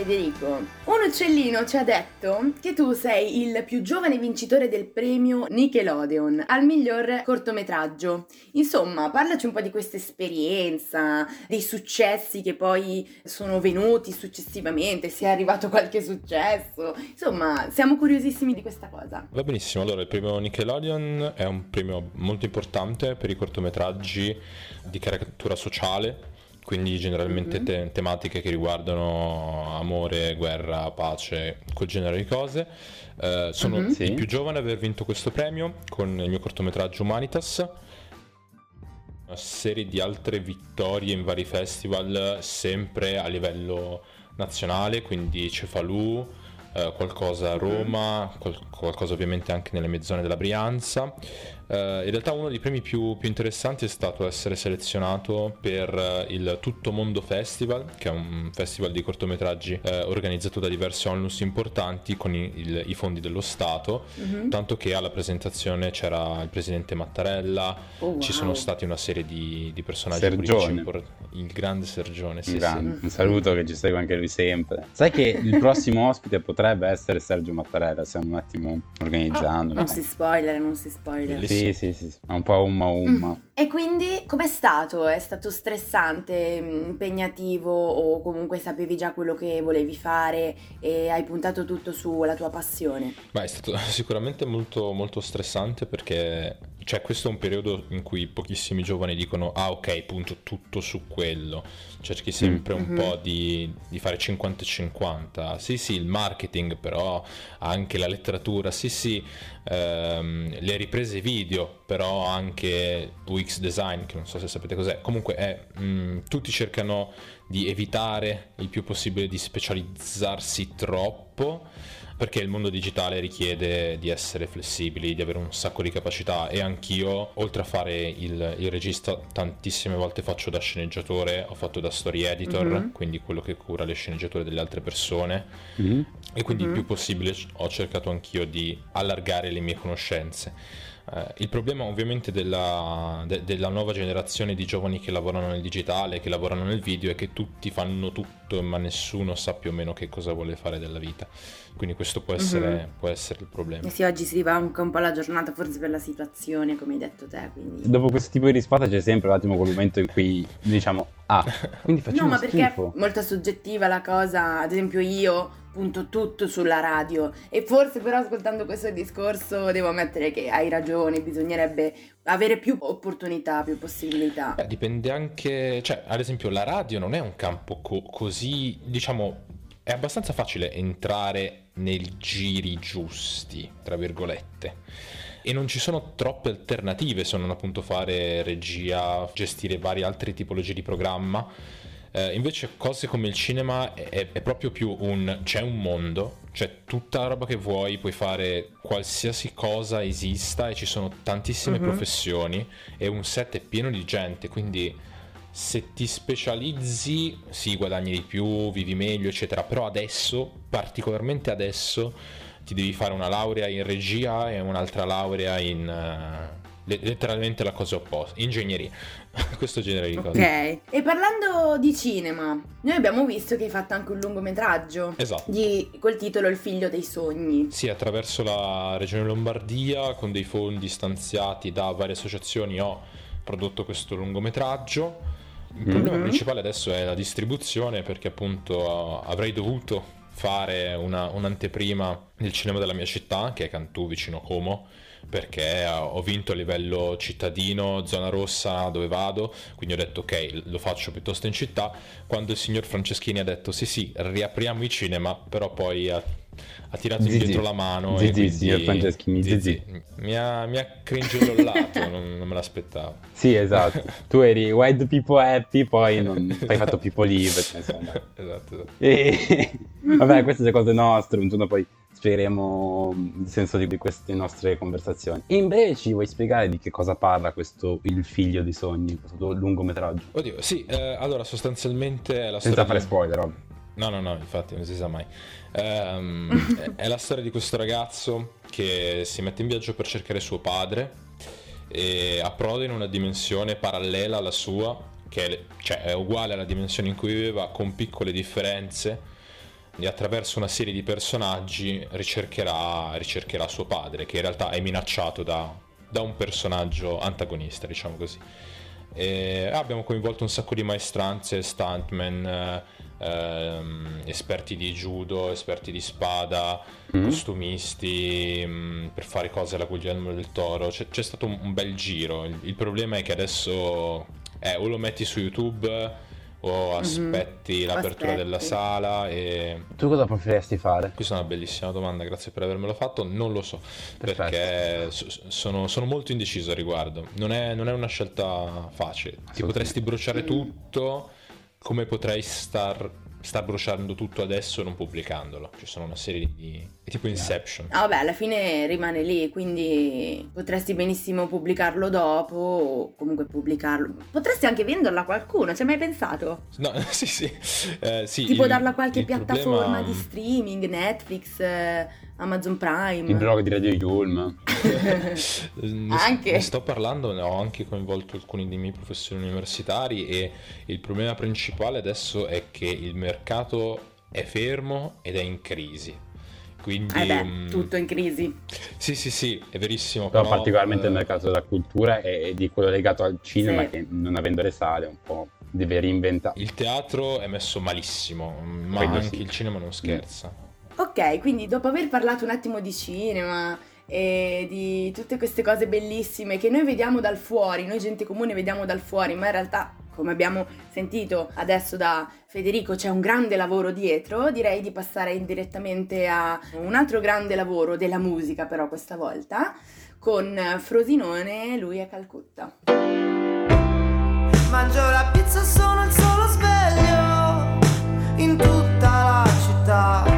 Speaker 2: Federico, un uccellino ci ha detto che tu sei il più giovane vincitore del premio Nickelodeon al miglior cortometraggio. Insomma, parlaci un po' di questa esperienza, dei successi che poi sono venuti successivamente, se è arrivato qualche successo. Insomma, siamo curiosissimi di questa cosa.
Speaker 6: Va benissimo, allora il premio Nickelodeon è un premio molto importante per i cortometraggi di caricatura sociale, quindi generalmente
Speaker 2: Mhm.
Speaker 6: te- tematiche che riguardano amore, guerra, pace, quel genere di cose. Eh, sono
Speaker 2: Mhm.
Speaker 6: il
Speaker 3: Sì.
Speaker 6: più giovane ad aver vinto questo premio con il mio cortometraggio Humanitas. Una serie di altre vittorie in vari festival, sempre a livello nazionale, quindi Cefalù, eh, qualcosa a Roma, qual- qualcosa ovviamente anche nelle mie zone della Brianza. Eh, in realtà uno dei premi più, più interessanti è stato essere selezionato per eh, il Tutto Mondo Festival, che è un festival di cortometraggi eh, organizzato da diversi onlus importanti con i, il- i fondi dello Stato,
Speaker 2: Mhm.
Speaker 6: tanto che alla presentazione c'era il presidente Mattarella,
Speaker 2: Oh, wow.
Speaker 6: ci sono stati una serie di, di personaggi
Speaker 3: Sergione.
Speaker 6: politici importanti. Il grande Sergione, sì,
Speaker 3: Un,
Speaker 6: sì.
Speaker 3: grande- un saluto che ci segue anche lui sempre. Sai che il prossimo ospite potrebbe essere Sergio Mattarella, stiamo un attimo organizzando.
Speaker 2: Non si spoiler, non si spoiler.
Speaker 3: Sì, sì, sì, un po' umma umma.
Speaker 2: E quindi com'è stato? È stato stressante, mh, impegnativo o comunque sapevi già quello che volevi fare e hai puntato tutto sulla tua passione?
Speaker 6: Beh, è stato sicuramente molto, molto stressante perché cioè, questo è un periodo in cui pochissimi giovani dicono ah ok, punto tutto su quello. Cerchi sempre un
Speaker 3: Mhm.
Speaker 6: po' di, di fare 50 e 50. Sì, sì, il marketing, però anche la letteratura, sì, sì, ehm, le riprese video, però anche UX design, che non so se sapete cos'è. Comunque è, mm, tutti cercano di evitare il più possibile di specializzarsi troppo perché il mondo digitale richiede di essere flessibili, di avere un sacco di capacità e anch'io, oltre a fare il, il regista, tantissime volte faccio da sceneggiatore, ho fatto da story editor,
Speaker 3: Mhm.
Speaker 6: quindi quello che cura le sceneggiature delle altre persone
Speaker 3: Mhm.
Speaker 6: e quindi il
Speaker 3: Mhm.
Speaker 6: più possibile ho cercato anch'io di allargare le mie conoscenze. Eh, il problema ovviamente della, de- della nuova generazione di giovani che lavorano nel digitale, che lavorano nel video, è che tutti fanno tutto ma nessuno sa più o meno che cosa vuole fare della vita. Quindi questo può essere,
Speaker 2: Mhm.
Speaker 6: può essere il problema.
Speaker 2: E sì, oggi si rivanca un po' la giornata forse per la situazione, come hai detto te, quindi...
Speaker 3: Dopo questo tipo di risposta c'è sempre un attimo quel momento in cui diciamo, ah, quindi facciamo
Speaker 2: No, ma perché
Speaker 3: schifo.
Speaker 2: è molto soggettiva la cosa, ad esempio io punto tutto sulla radio e forse però ascoltando questo discorso devo ammettere che hai ragione, bisognerebbe avere più opportunità, più possibilità.
Speaker 6: Beh, dipende anche, cioè, ad esempio, la radio non è un campo co- così, diciamo, è abbastanza facile entrare nei giri giusti, tra virgolette. E non ci sono troppe alternative se non appunto fare regia, gestire varie altre tipologie di programma. Eh, invece cose come il cinema è, è proprio più un c'è un mondo, c'è tutta la roba che vuoi, puoi fare qualsiasi cosa esista e ci sono tantissime
Speaker 11: Mhm.
Speaker 6: professioni e un set è pieno di gente, quindi se ti specializzi sì guadagni di più, vivi meglio eccetera, però adesso, particolarmente adesso, ti devi fare una laurea in regia e un'altra laurea in... le- letteralmente la cosa opposta, ingegneria, questo genere di cose.
Speaker 2: Ok, e parlando di cinema, noi abbiamo visto che hai fatto anche un lungometraggio
Speaker 6: Esatto.
Speaker 2: di- col titolo Il figlio dei sogni.
Speaker 6: Sì, attraverso la regione Lombardia, con dei fondi stanziati da varie associazioni, ho prodotto questo lungometraggio. Il problema
Speaker 3: Mhm.
Speaker 6: principale adesso è la distribuzione, perché appunto eh, avrei dovuto fare una- un'anteprima nel cinema della mia città, che è Cantù, vicino Como, perché eh, ho vinto a livello cittadino, zona rossa dove vado, quindi ho detto ok, lo faccio piuttosto in città, quando il signor Franceschini ha detto sì sì, riapriamo i cinema, però poi ha, ha tirato
Speaker 3: Zizi.
Speaker 6: indietro la mano e
Speaker 3: Zizi,
Speaker 6: quindi...
Speaker 3: signor Franceschini, zizi.
Speaker 6: Mi ha, mi ha cringellollato, non, non me l'aspettavo.
Speaker 3: Sì, esatto. Tu eri white people happy, poi non... hai fatto people live, cioè.
Speaker 6: Esatto, esatto.
Speaker 3: E... Vabbè, queste sono cose nostre, un giorno poi spiegheremo il senso di queste nostre conversazioni. In breve ci vuoi spiegare di che cosa parla questo Il figlio di sogni, questo lungometraggio?
Speaker 6: Oddio, sì, eh, allora sostanzialmente è la
Speaker 3: Senza
Speaker 6: storia...
Speaker 3: fare
Speaker 6: di-
Speaker 3: spoiler, ovvio.
Speaker 6: No, no, no, infatti non si sa mai. È- è la storia di questo ragazzo che si mette in viaggio per cercare suo padre e approda in una dimensione parallela alla sua, che è, cioè, è uguale alla dimensione in cui viveva, con piccole differenze. Attraverso una serie di personaggi ricercherà, ricercherà suo padre, che in realtà è minacciato da, da un personaggio antagonista, diciamo così. E abbiamo coinvolto un sacco di maestranze, stuntman, eh, ehm, esperti di judo, esperti di spada,
Speaker 3: Mm.
Speaker 6: costumisti, mm, per fare cose alla Guglielmo del Toro. C'è, c'è stato un, un bel giro. Il, il problema è che adesso eh, o lo metti su YouTube o aspetti l'apertura
Speaker 3: Aspetti.
Speaker 6: della sala e...
Speaker 3: Tu cosa preferiresti fare?
Speaker 6: Questa è una bellissima domanda, grazie per avermelo fatto. Non lo so, perché so- sono, sono molto indeciso a riguardo. Non è, non è una scelta facile. Ti potresti bruciare tutto, come potrei star, star bruciando tutto adesso non pubblicandolo. Ci sono una serie di... è tipo Inception.
Speaker 2: Ah, vabbè, alla fine rimane lì, quindi potresti benissimo pubblicarlo dopo o comunque pubblicarlo. Potresti anche venderlo a qualcuno, ci hai mai pensato?
Speaker 6: No, sì, sì. Eh, sì,
Speaker 2: tipo
Speaker 6: il-
Speaker 2: darlo a qualche piattaforma
Speaker 6: problema-
Speaker 2: di streaming, Netflix, eh, Amazon Prime.
Speaker 3: Il blog di Radio Yulm.
Speaker 6: Ne
Speaker 2: Anche.
Speaker 6: ne sto parlando, ne ho anche coinvolto alcuni dei miei professori universitari e il problema principale adesso è che il mercato è fermo ed è in crisi. Quindi...
Speaker 2: Eh beh,
Speaker 6: mm,
Speaker 2: tutto in crisi.
Speaker 6: Sì, sì, sì, è verissimo.
Speaker 3: Però
Speaker 6: Però,
Speaker 3: particolarmente
Speaker 6: eh,
Speaker 3: il mercato della cultura e, di quello legato al cinema
Speaker 2: Sì.
Speaker 3: che non avendo le sale un po' deve reinventare.
Speaker 6: Il teatro è messo malissimo, ma
Speaker 3: Quello
Speaker 6: anche
Speaker 3: sì.
Speaker 6: il cinema non scherza.
Speaker 2: Ok, quindi dopo aver parlato un attimo di cinema e di tutte queste cose bellissime che noi vediamo dal fuori, noi gente comune vediamo dal fuori, ma in realtà, come abbiamo sentito adesso da Federico, c'è un grande lavoro dietro, direi di passare direttamente a un altro grande lavoro della musica, però questa volta, con Frosinone, lui è Calcutta.
Speaker 11: Mangio la pizza, sono il solo sveglio in tutta la città.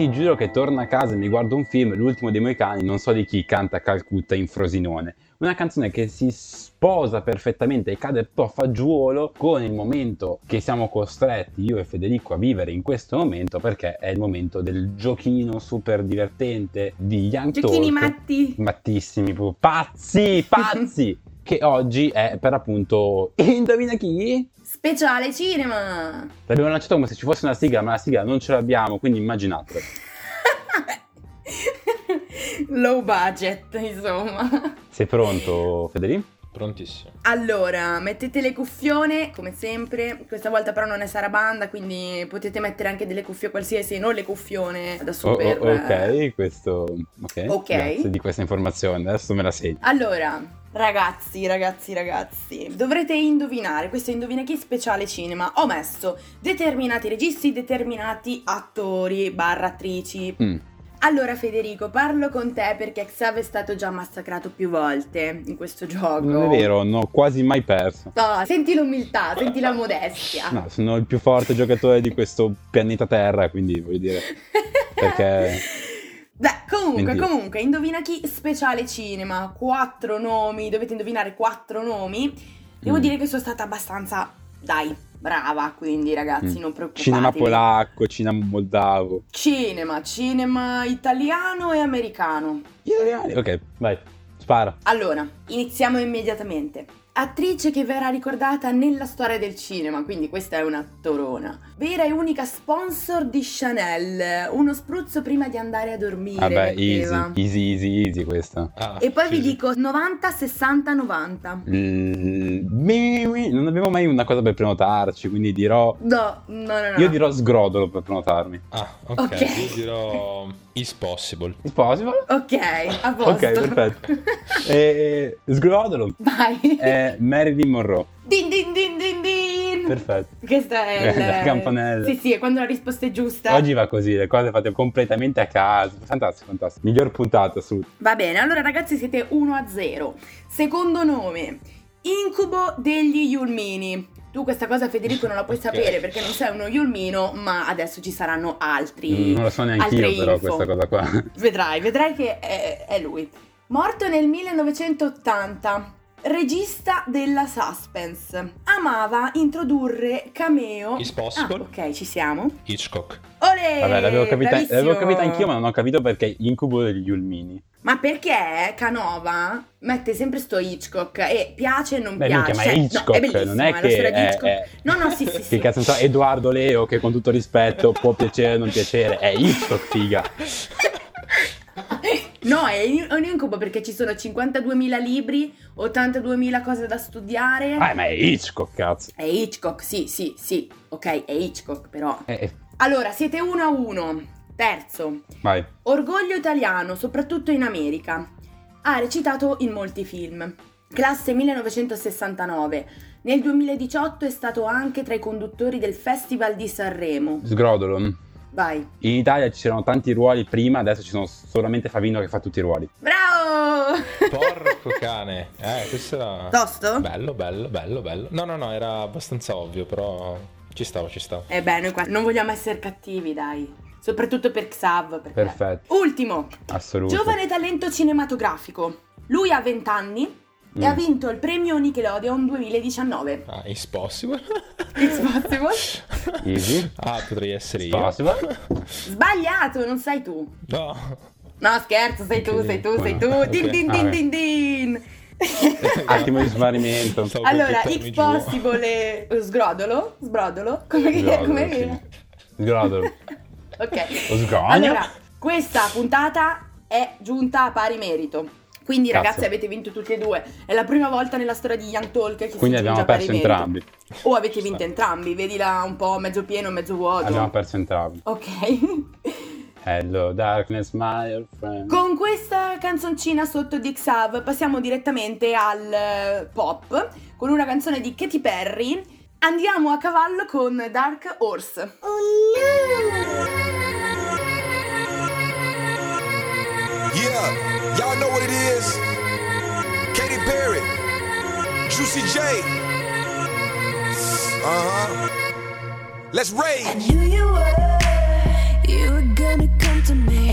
Speaker 11: Ti giuro che torno a casa, e mi guardo un film, l'ultimo dei Moicani, non so di chi
Speaker 3: canta Calcutta in Frosinone. Una canzone che si sposa perfettamente e cade a fagiolo con il momento che siamo costretti, io e Federico, a vivere in questo momento perché è il momento del giochino super divertente di Young
Speaker 2: Giochini
Speaker 3: Talk.
Speaker 2: matti.
Speaker 3: Mattissimi, pazzi, pazzi! che oggi è per appunto Indovina chi?
Speaker 2: Speciale cinema!
Speaker 3: L'abbiamo lanciato come se ci fosse una sigla, ma la sigla non ce l'abbiamo, quindi immaginatelo.
Speaker 2: Low budget, insomma.
Speaker 3: Sei pronto, Federico?
Speaker 6: Prontissimo.
Speaker 2: Allora, mettete le cuffione, come sempre. Questa volta però non è Sarabanda, quindi potete mettere anche delle cuffie qualsiasi, non le cuffione da
Speaker 3: Oh,
Speaker 2: super...
Speaker 3: oh, ok, questo... Ok,
Speaker 2: Ok.
Speaker 3: grazie di questa informazione, adesso me la segno.
Speaker 2: Allora, ragazzi, ragazzi, ragazzi, dovrete indovinare, questo è Indovina chi speciale cinema. Ho messo determinati registi, determinati attori barra attrici.
Speaker 3: Mm.
Speaker 2: Allora Federico, parlo con te perché Xav è stato già massacrato più volte in questo gioco.
Speaker 3: Non è vero, non ho quasi mai perso.
Speaker 2: No, senti l'umiltà, senti la modestia.
Speaker 3: No, sono il più forte giocatore di questo pianeta Terra, quindi voglio dire... Perché...
Speaker 2: Beh, comunque,
Speaker 3: Quindi-
Speaker 2: comunque, indovina chi speciale cinema, quattro nomi, dovete indovinare quattro nomi. Devo
Speaker 3: Mm.
Speaker 2: dire che sono stata abbastanza, dai, brava, quindi ragazzi,
Speaker 3: Mm.
Speaker 2: non preoccupatevi.
Speaker 3: Cinema polacco, cinema moldavo.
Speaker 2: Cinema, cinema italiano e americano.
Speaker 3: Italiani? Ok, vai, spara.
Speaker 2: Allora, iniziamo immediatamente. Attrice che verrà ricordata nella storia del cinema, quindi questa è una torona. Vera e unica sponsor di Chanel, uno spruzzo prima di andare a dormire.
Speaker 3: Vabbè, easy,
Speaker 2: metteva.
Speaker 3: easy, easy, easy questa.
Speaker 2: E poi vi dico 90, 60, 90.
Speaker 3: Mm, non avevo mai una cosa per prenotarci, quindi dirò...
Speaker 2: No, no, no, no.
Speaker 3: Io dirò sgrodolo per prenotarmi.
Speaker 6: Ah, ok.
Speaker 2: Ok.
Speaker 6: Io dirò Is Possible.
Speaker 3: Is possible?
Speaker 2: Ok, a posto.
Speaker 3: Ok, perfetto. e, sgrodolo.
Speaker 2: Vai.
Speaker 3: È Marilyn Monroe.
Speaker 2: Din din din din din.
Speaker 3: Perfetto.
Speaker 2: Questa è
Speaker 3: La
Speaker 2: il...
Speaker 3: campanella.
Speaker 2: Sì, sì, è quando la risposta è giusta.
Speaker 3: Oggi va così, le cose fatte completamente a caso. Fantastico, fantastico. Miglior puntata, assolutamente.
Speaker 2: Va bene, allora ragazzi siete 1 a 0. Secondo nome, Incubo degli Yulmini. Tu questa cosa Federico non la puoi
Speaker 3: Ok.
Speaker 2: sapere perché non sei uno Yulmino, ma adesso ci saranno altri.
Speaker 3: Mm, Non lo so neanche io, però,
Speaker 2: info.
Speaker 3: questa cosa qua.
Speaker 2: Vedrai, vedrai che è, è lui. Morto nel 1980. Regista della suspense. Amava introdurre cameo.
Speaker 6: Is possible?
Speaker 2: Ah, ok, ci siamo.
Speaker 6: Hitchcock.
Speaker 2: Olè!
Speaker 3: Vabbè, l'avevo capita,
Speaker 2: bravissimo.
Speaker 3: l'avevo capita anch'io, ma non ho capito perché incubo degli Yulmini.
Speaker 2: Ma perché Canova mette sempre sto Hitchcock e piace e non
Speaker 3: Beh,
Speaker 2: piace?
Speaker 3: minchia, ma
Speaker 2: Cioè,
Speaker 3: è
Speaker 2: no,
Speaker 3: Hitchcock,
Speaker 2: è bellissima,
Speaker 3: non è
Speaker 2: la
Speaker 3: che
Speaker 2: storia di
Speaker 3: è-
Speaker 2: Hitchcock.
Speaker 3: è-
Speaker 2: No, no, sì, sì,
Speaker 3: Che
Speaker 2: sì.
Speaker 3: cazzo ne so, Edoardo Leo, che con tutto rispetto può piacere o non piacere, è Hitchcock, figa.
Speaker 2: No, è un incubo perché ci sono 52.000 libri, 82.000 cose da studiare.
Speaker 3: Ah, ma è Hitchcock, cazzo.
Speaker 2: È Hitchcock, sì, sì, sì. Ok, è Hitchcock, però.
Speaker 3: Eh, eh,
Speaker 2: Allora, siete uno a uno. Terzo.
Speaker 3: vai.
Speaker 2: Orgoglio italiano, soprattutto in America. Ha recitato in molti film. Classe 1969. Nel 2018 è stato anche tra i conduttori del Festival di Sanremo.
Speaker 3: Sgrodolo.
Speaker 2: Vai.
Speaker 3: In Italia ci c'erano tanti ruoli prima, adesso ci sono solamente Favino che fa tutti i ruoli.
Speaker 2: Bravo!
Speaker 6: Porco cane. Eh, questo era...
Speaker 2: Tosto?
Speaker 6: Bello, bello, bello, bello. No, no, no, era abbastanza ovvio, però ci stavo, ci stavo.
Speaker 2: Eh beh, noi qua non vogliamo essere cattivi, dai. Soprattutto per Xav. perché-
Speaker 3: Perfetto,
Speaker 2: Ultimo.
Speaker 3: assoluto.
Speaker 2: Giovane talento cinematografico. Lui ha 20 anni e
Speaker 3: Mm.
Speaker 2: ha vinto il premio Nickelodeon 2019.
Speaker 6: Ah, Is Possible?
Speaker 2: It's possible?
Speaker 3: Easy.
Speaker 6: Ah, potrei essere io.
Speaker 3: Possible.
Speaker 2: Sbagliato, non sei tu.
Speaker 6: No.
Speaker 2: No, scherzo, sei tu, sei tu, sei tu. Din din din din din.
Speaker 3: Attimo di smarrimento.
Speaker 2: Allora, X
Speaker 6: giù.
Speaker 2: possible e- sgrodolo? Sbrodolo? Come
Speaker 3: Sgrodolo,
Speaker 2: come
Speaker 3: sì.
Speaker 2: viene?
Speaker 3: Sgrodolo.
Speaker 2: Ok. Allora, questa puntata è giunta a pari merito. Quindi,
Speaker 3: Cazzo.
Speaker 2: ragazzi, avete vinto tutti e due. È la prima volta nella storia di Young Talk che
Speaker 3: Quindi abbiamo perso entrambi.
Speaker 2: O avete vinto entrambi, vedila un po' mezzo pieno, mezzo vuoto.
Speaker 3: Abbiamo perso entrambi.
Speaker 2: Ok.
Speaker 3: Hello darkness, my old friend.
Speaker 2: Con questa canzoncina sotto di Xav passiamo direttamente al eh, pop con una canzone di Katy Perry. Andiamo a cavallo con Dark Horse.
Speaker 12: Yeah, y'all know what it is. Katy Perry, Juicy J. Uh huh. Let's rage.
Speaker 4: You were gonna come
Speaker 12: to me.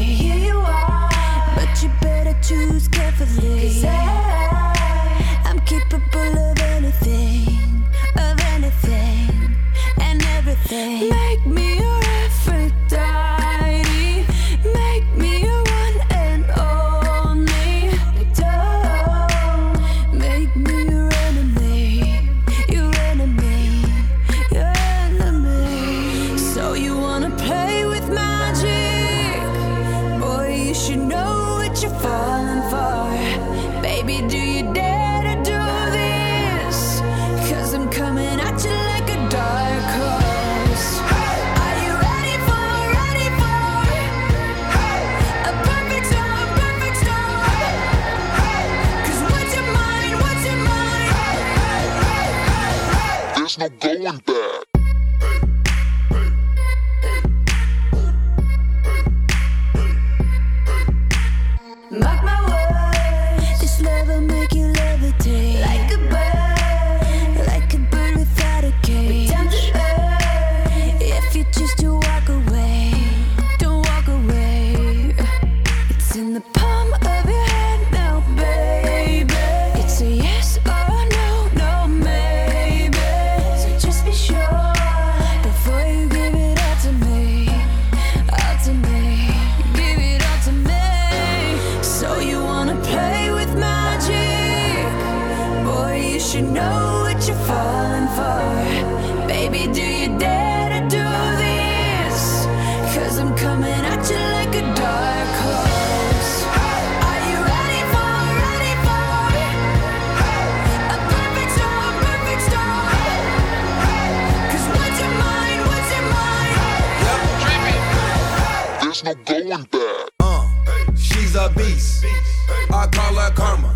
Speaker 13: Her karma.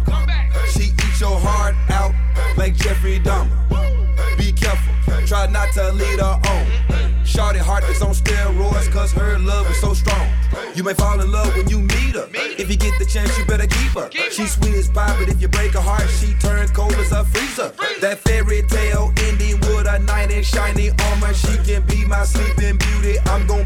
Speaker 13: She eats your heart out like Jeffrey Dahmer. Be careful, try not to lead her on. Shorty heart is on steroids cause her love is so strong. You may fall in love when you meet her. If you get the chance, you better keep her. She's sweet as pie, but if you break her heart, she turns cold as a freezer. That fairy tale ending with a knight in shiny armor. She can be my sleeping beauty. I'm gonna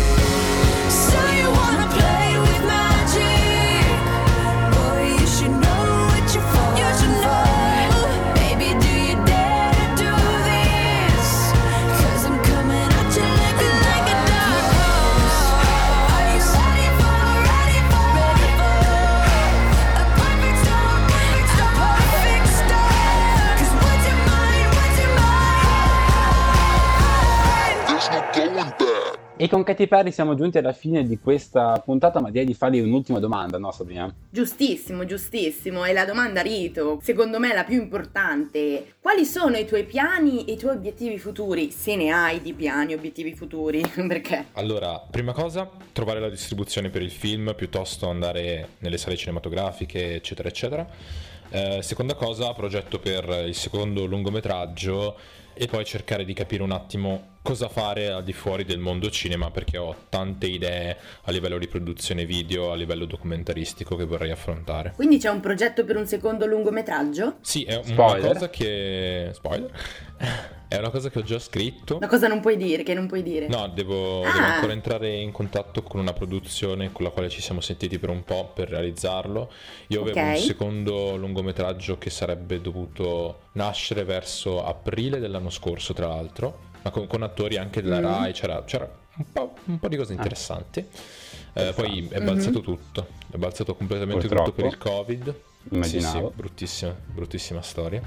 Speaker 3: E con Katy Perry siamo giunti alla fine di questa puntata, ma direi di fargli un'ultima domanda, no Sabrina?
Speaker 2: Giustissimo, giustissimo. E la domanda Rito, secondo me la più importante. Quali sono i tuoi piani e i tuoi obiettivi futuri? Se ne hai di piani e obiettivi futuri, perché?
Speaker 6: Allora, prima cosa, trovare la distribuzione per il film piuttosto andare nelle sale cinematografiche, eccetera, eccetera. Eh, seconda cosa, progetto per il secondo lungometraggio e poi cercare di capire un attimo cosa fare al di fuori del mondo cinema perché ho tante idee a livello di produzione video, a livello documentaristico che vorrei affrontare.
Speaker 2: Quindi c'è un progetto per un secondo lungometraggio?
Speaker 6: Sì, è una
Speaker 3: Spoiler.
Speaker 6: cosa che... Spoiler? È una cosa che ho già scritto.
Speaker 2: Una cosa non puoi dire, che non puoi dire.
Speaker 6: No, devo,
Speaker 2: Ah.
Speaker 6: devo ancora entrare in contatto con una produzione con la quale ci siamo sentiti per un po' per realizzarlo. Io avevo un secondo lungometraggio che sarebbe dovuto nascere verso aprile dell'anno scorso, tra l'altro, ma con, con attori anche della
Speaker 2: Mm.
Speaker 6: Rai, c'era, c'era un, po', un po' di cose interessanti. Eh, poi è
Speaker 2: Mhm.
Speaker 6: balzato tutto, è balzato completamente tutto
Speaker 3: Purtroppo.
Speaker 6: per il Covid.
Speaker 3: Immaginavo.
Speaker 6: Sì, sì, bruttissima, bruttissima storia.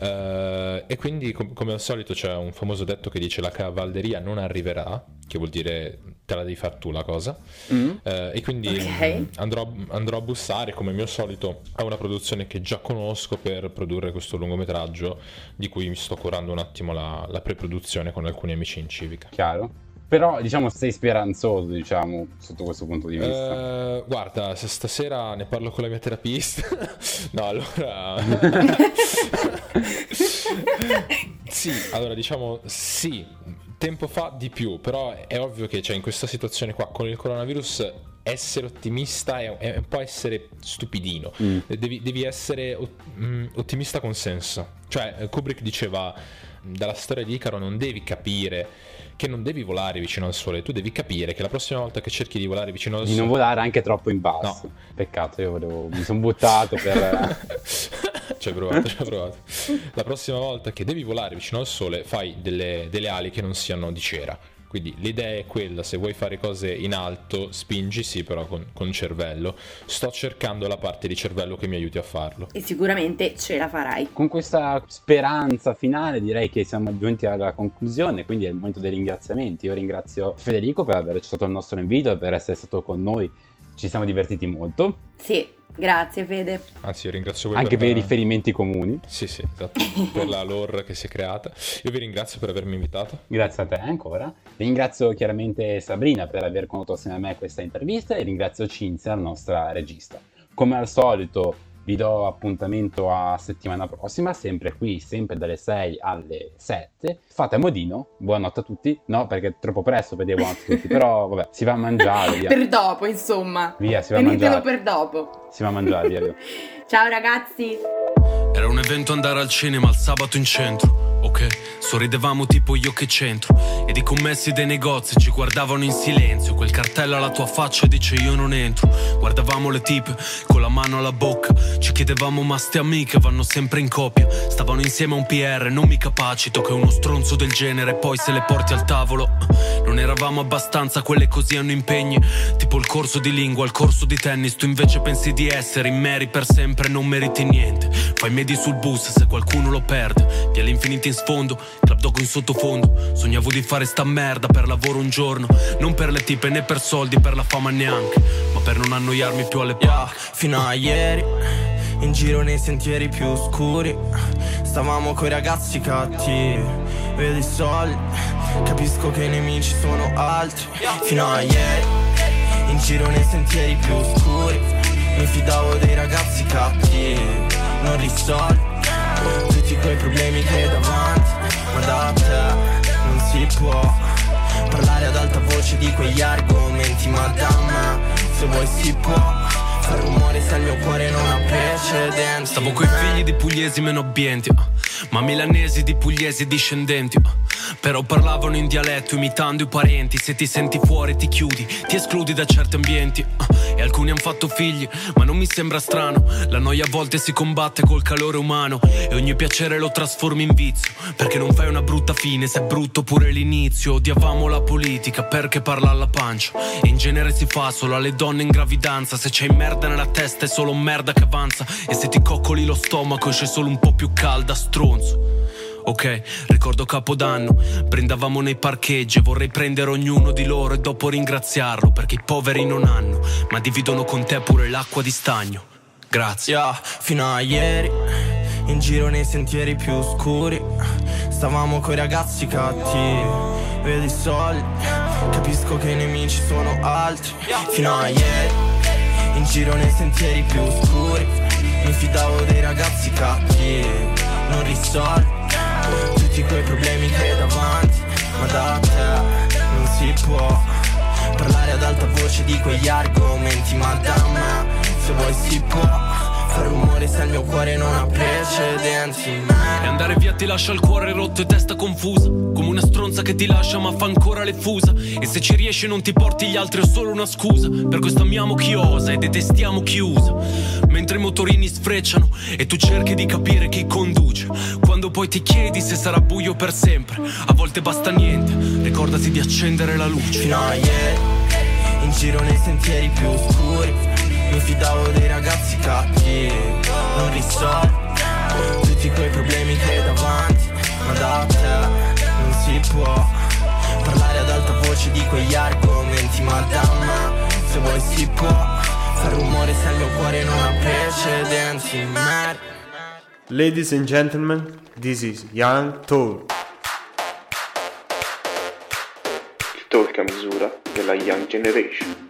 Speaker 6: Eh, e quindi, com- come al solito, c'è un famoso detto che dice la cavalleria non arriverà, che vuol dire te la devi far tu la cosa.
Speaker 3: Mm.
Speaker 6: Eh, e quindi
Speaker 2: Ok.
Speaker 6: mm, andrò, andrò a bussare, come mio solito, a una produzione che già conosco per produrre questo lungometraggio, di cui mi sto curando un attimo la, la pre-produzione con alcuni amici in civica.
Speaker 3: Chiaro? Però, diciamo, sei speranzoso, diciamo, sotto questo punto di vista.
Speaker 6: Eh, guarda, se stasera ne parlo con la mia terapista. no, allora. Sì, allora diciamo sì, tempo fa di più, però è ovvio che cioè, in questa situazione qua con il coronavirus essere ottimista è, è un po' essere stupidino,
Speaker 3: Mm.
Speaker 6: devi, devi essere ot- mm, ottimista con senso. Cioè Kubrick diceva dalla storia di Icaro non devi capire che non devi volare vicino al sole, tu devi capire che la prossima volta che cerchi di volare vicino al
Speaker 3: Di
Speaker 6: sole...
Speaker 3: non volare anche troppo in basso. Peccato, io volevo, mi sono buttato per...
Speaker 6: Ci hai provato, ci hai provato. La prossima volta che devi volare vicino al sole fai delle, delle ali che non siano di cera. Quindi l'idea è quella, se vuoi fare cose in alto, spingi sì, però con, con cervello. Sto cercando la parte di cervello che mi aiuti a farlo.
Speaker 2: E sicuramente ce la farai.
Speaker 3: Con questa speranza finale direi che siamo giunti alla conclusione, quindi è il momento dei ringraziamenti. Io ringrazio Federico per aver accettato il nostro invito e per essere stato con noi. Ci siamo divertiti molto,
Speaker 2: Sì, grazie Fede.
Speaker 6: Anzi, io ringrazio voi
Speaker 3: anche per i
Speaker 6: la-
Speaker 3: riferimenti comuni.
Speaker 6: Sì, sì, esatto, per la lore che si è creata. Io vi ringrazio per avermi invitato.
Speaker 3: Grazie a te ancora. Ringrazio chiaramente Sabrina per aver condotto assieme a me questa intervista e ringrazio Cinzia, la nostra regista. Come al solito vi do appuntamento a settimana prossima, sempre qui, sempre dalle 6 alle 7. Fate a modino, buonanotte a tutti. No, perché è troppo presto per dire buonanotte a tutti, però vabbè, si va a mangiare, via.
Speaker 2: Per dopo, insomma.
Speaker 3: Via, si va a mangiare.
Speaker 2: per dopo.
Speaker 3: Si va a mangiare, via, via.
Speaker 2: Ciao ragazzi.
Speaker 14: Era un evento andare al cinema il sabato in centro. Ok, sorridevamo tipo io che c'entro. Ed i commessi dei negozi ci guardavano in silenzio. Quel cartello alla tua faccia dice io non entro. Guardavamo le tipe con la mano alla bocca. Ci chiedevamo ma ste amiche vanno sempre in coppia. Stavano insieme a un PR, non mi capacito che uno stronzo del genere poi se le porti al tavolo. Non eravamo abbastanza, quelle così hanno impegni. Tipo il corso di lingua, il corso di tennis. Tu invece pensi di essere in meri per sempre, non meriti niente. Fai medi sul bus se qualcuno lo perde. Via l'infinito in sfondo, club dog in sottofondo. Sognavo di fare sta merda per lavoro un giorno. Non per le tipe né per soldi, per la fama neanche. Ma per non annoiarmi più alle palle.
Speaker 15: Fino a ieri, in giro nei sentieri più scuri, stavamo coi ragazzi cattivi. Vedo i soldi, capisco che i nemici sono altri. Fino a ieri, in giro nei sentieri più scuri, mi fidavo dei ragazzi cattivi. Non risolvi tutti quei problemi che hai davanti, ma da te non si può parlare ad alta voce di quegli argomenti, ma da me se vuoi si può. Fa rumore se il mio cuore non ha precedenti
Speaker 14: Stavo coi figli di pugliesi meno abbienti, ah, ma milanesi di pugliesi discendenti. ah. Però parlavano in dialetto imitando i parenti. Se ti senti fuori ti chiudi, ti escludi da certi ambienti. ah. E alcuni hanno fatto figli, ma non mi sembra strano. La noia a volte si combatte col calore umano. E ogni piacere lo trasformi in vizio. Perché non fai una brutta fine, se è brutto pure l'inizio. Odiavamo la politica perché parla alla pancia. E in genere si fa solo alle donne in gravidanza. Se c'hai merda nella testa è solo merda che avanza. E se ti coccoli lo stomaco esce solo un po' più calda, stronzo. Ok, ricordo Capodanno, brindavamo nei parcheggi e vorrei prendere ognuno di loro e dopo ringraziarlo perché i poveri non hanno, ma dividono con te pure l'acqua di stagno. Grazie.
Speaker 15: Yeah, fino a ieri, in giro nei sentieri più scuri, stavamo coi ragazzi cattivi. Vedo i soldi, capisco che i nemici sono altri. Fino a ieri, in giro nei sentieri più scuri, mi fidavo dei ragazzi cattivi. Non risolvi tutti quei problemi che hai davanti, ma da te non si può parlare ad alta voce di quegli argomenti, ma da me se vuoi si può. Fa rumore se il mio cuore non ha precedenti.
Speaker 14: E andare via ti lascia il cuore rotto e testa confusa Come una stronza che ti lascia ma fa ancora le fusa. E se ci riesci non ti porti gli altri è solo una scusa. Per questo amiamo chi osa e detestiamo chi usa. Mentre i motorini sfrecciano e tu cerchi di capire chi conduce. Quando poi ti chiedi se sarà buio per sempre A volte basta niente, ricordati di accendere la luce.
Speaker 15: Fino a ieri, in giro nei sentieri più scuri, mi fidavo dei ragazzi cattivi. Non risolvi tutti quei problemi che hai davanti, ma da te non si può parlare ad alta voce di quegli argomenti, ma da me se vuoi si può. Fa rumore se il mio cuore non ha precedenti. Mary.
Speaker 16: Ladies and gentlemen, this is Young Toad.
Speaker 9: Il talk a misura della Young Generation.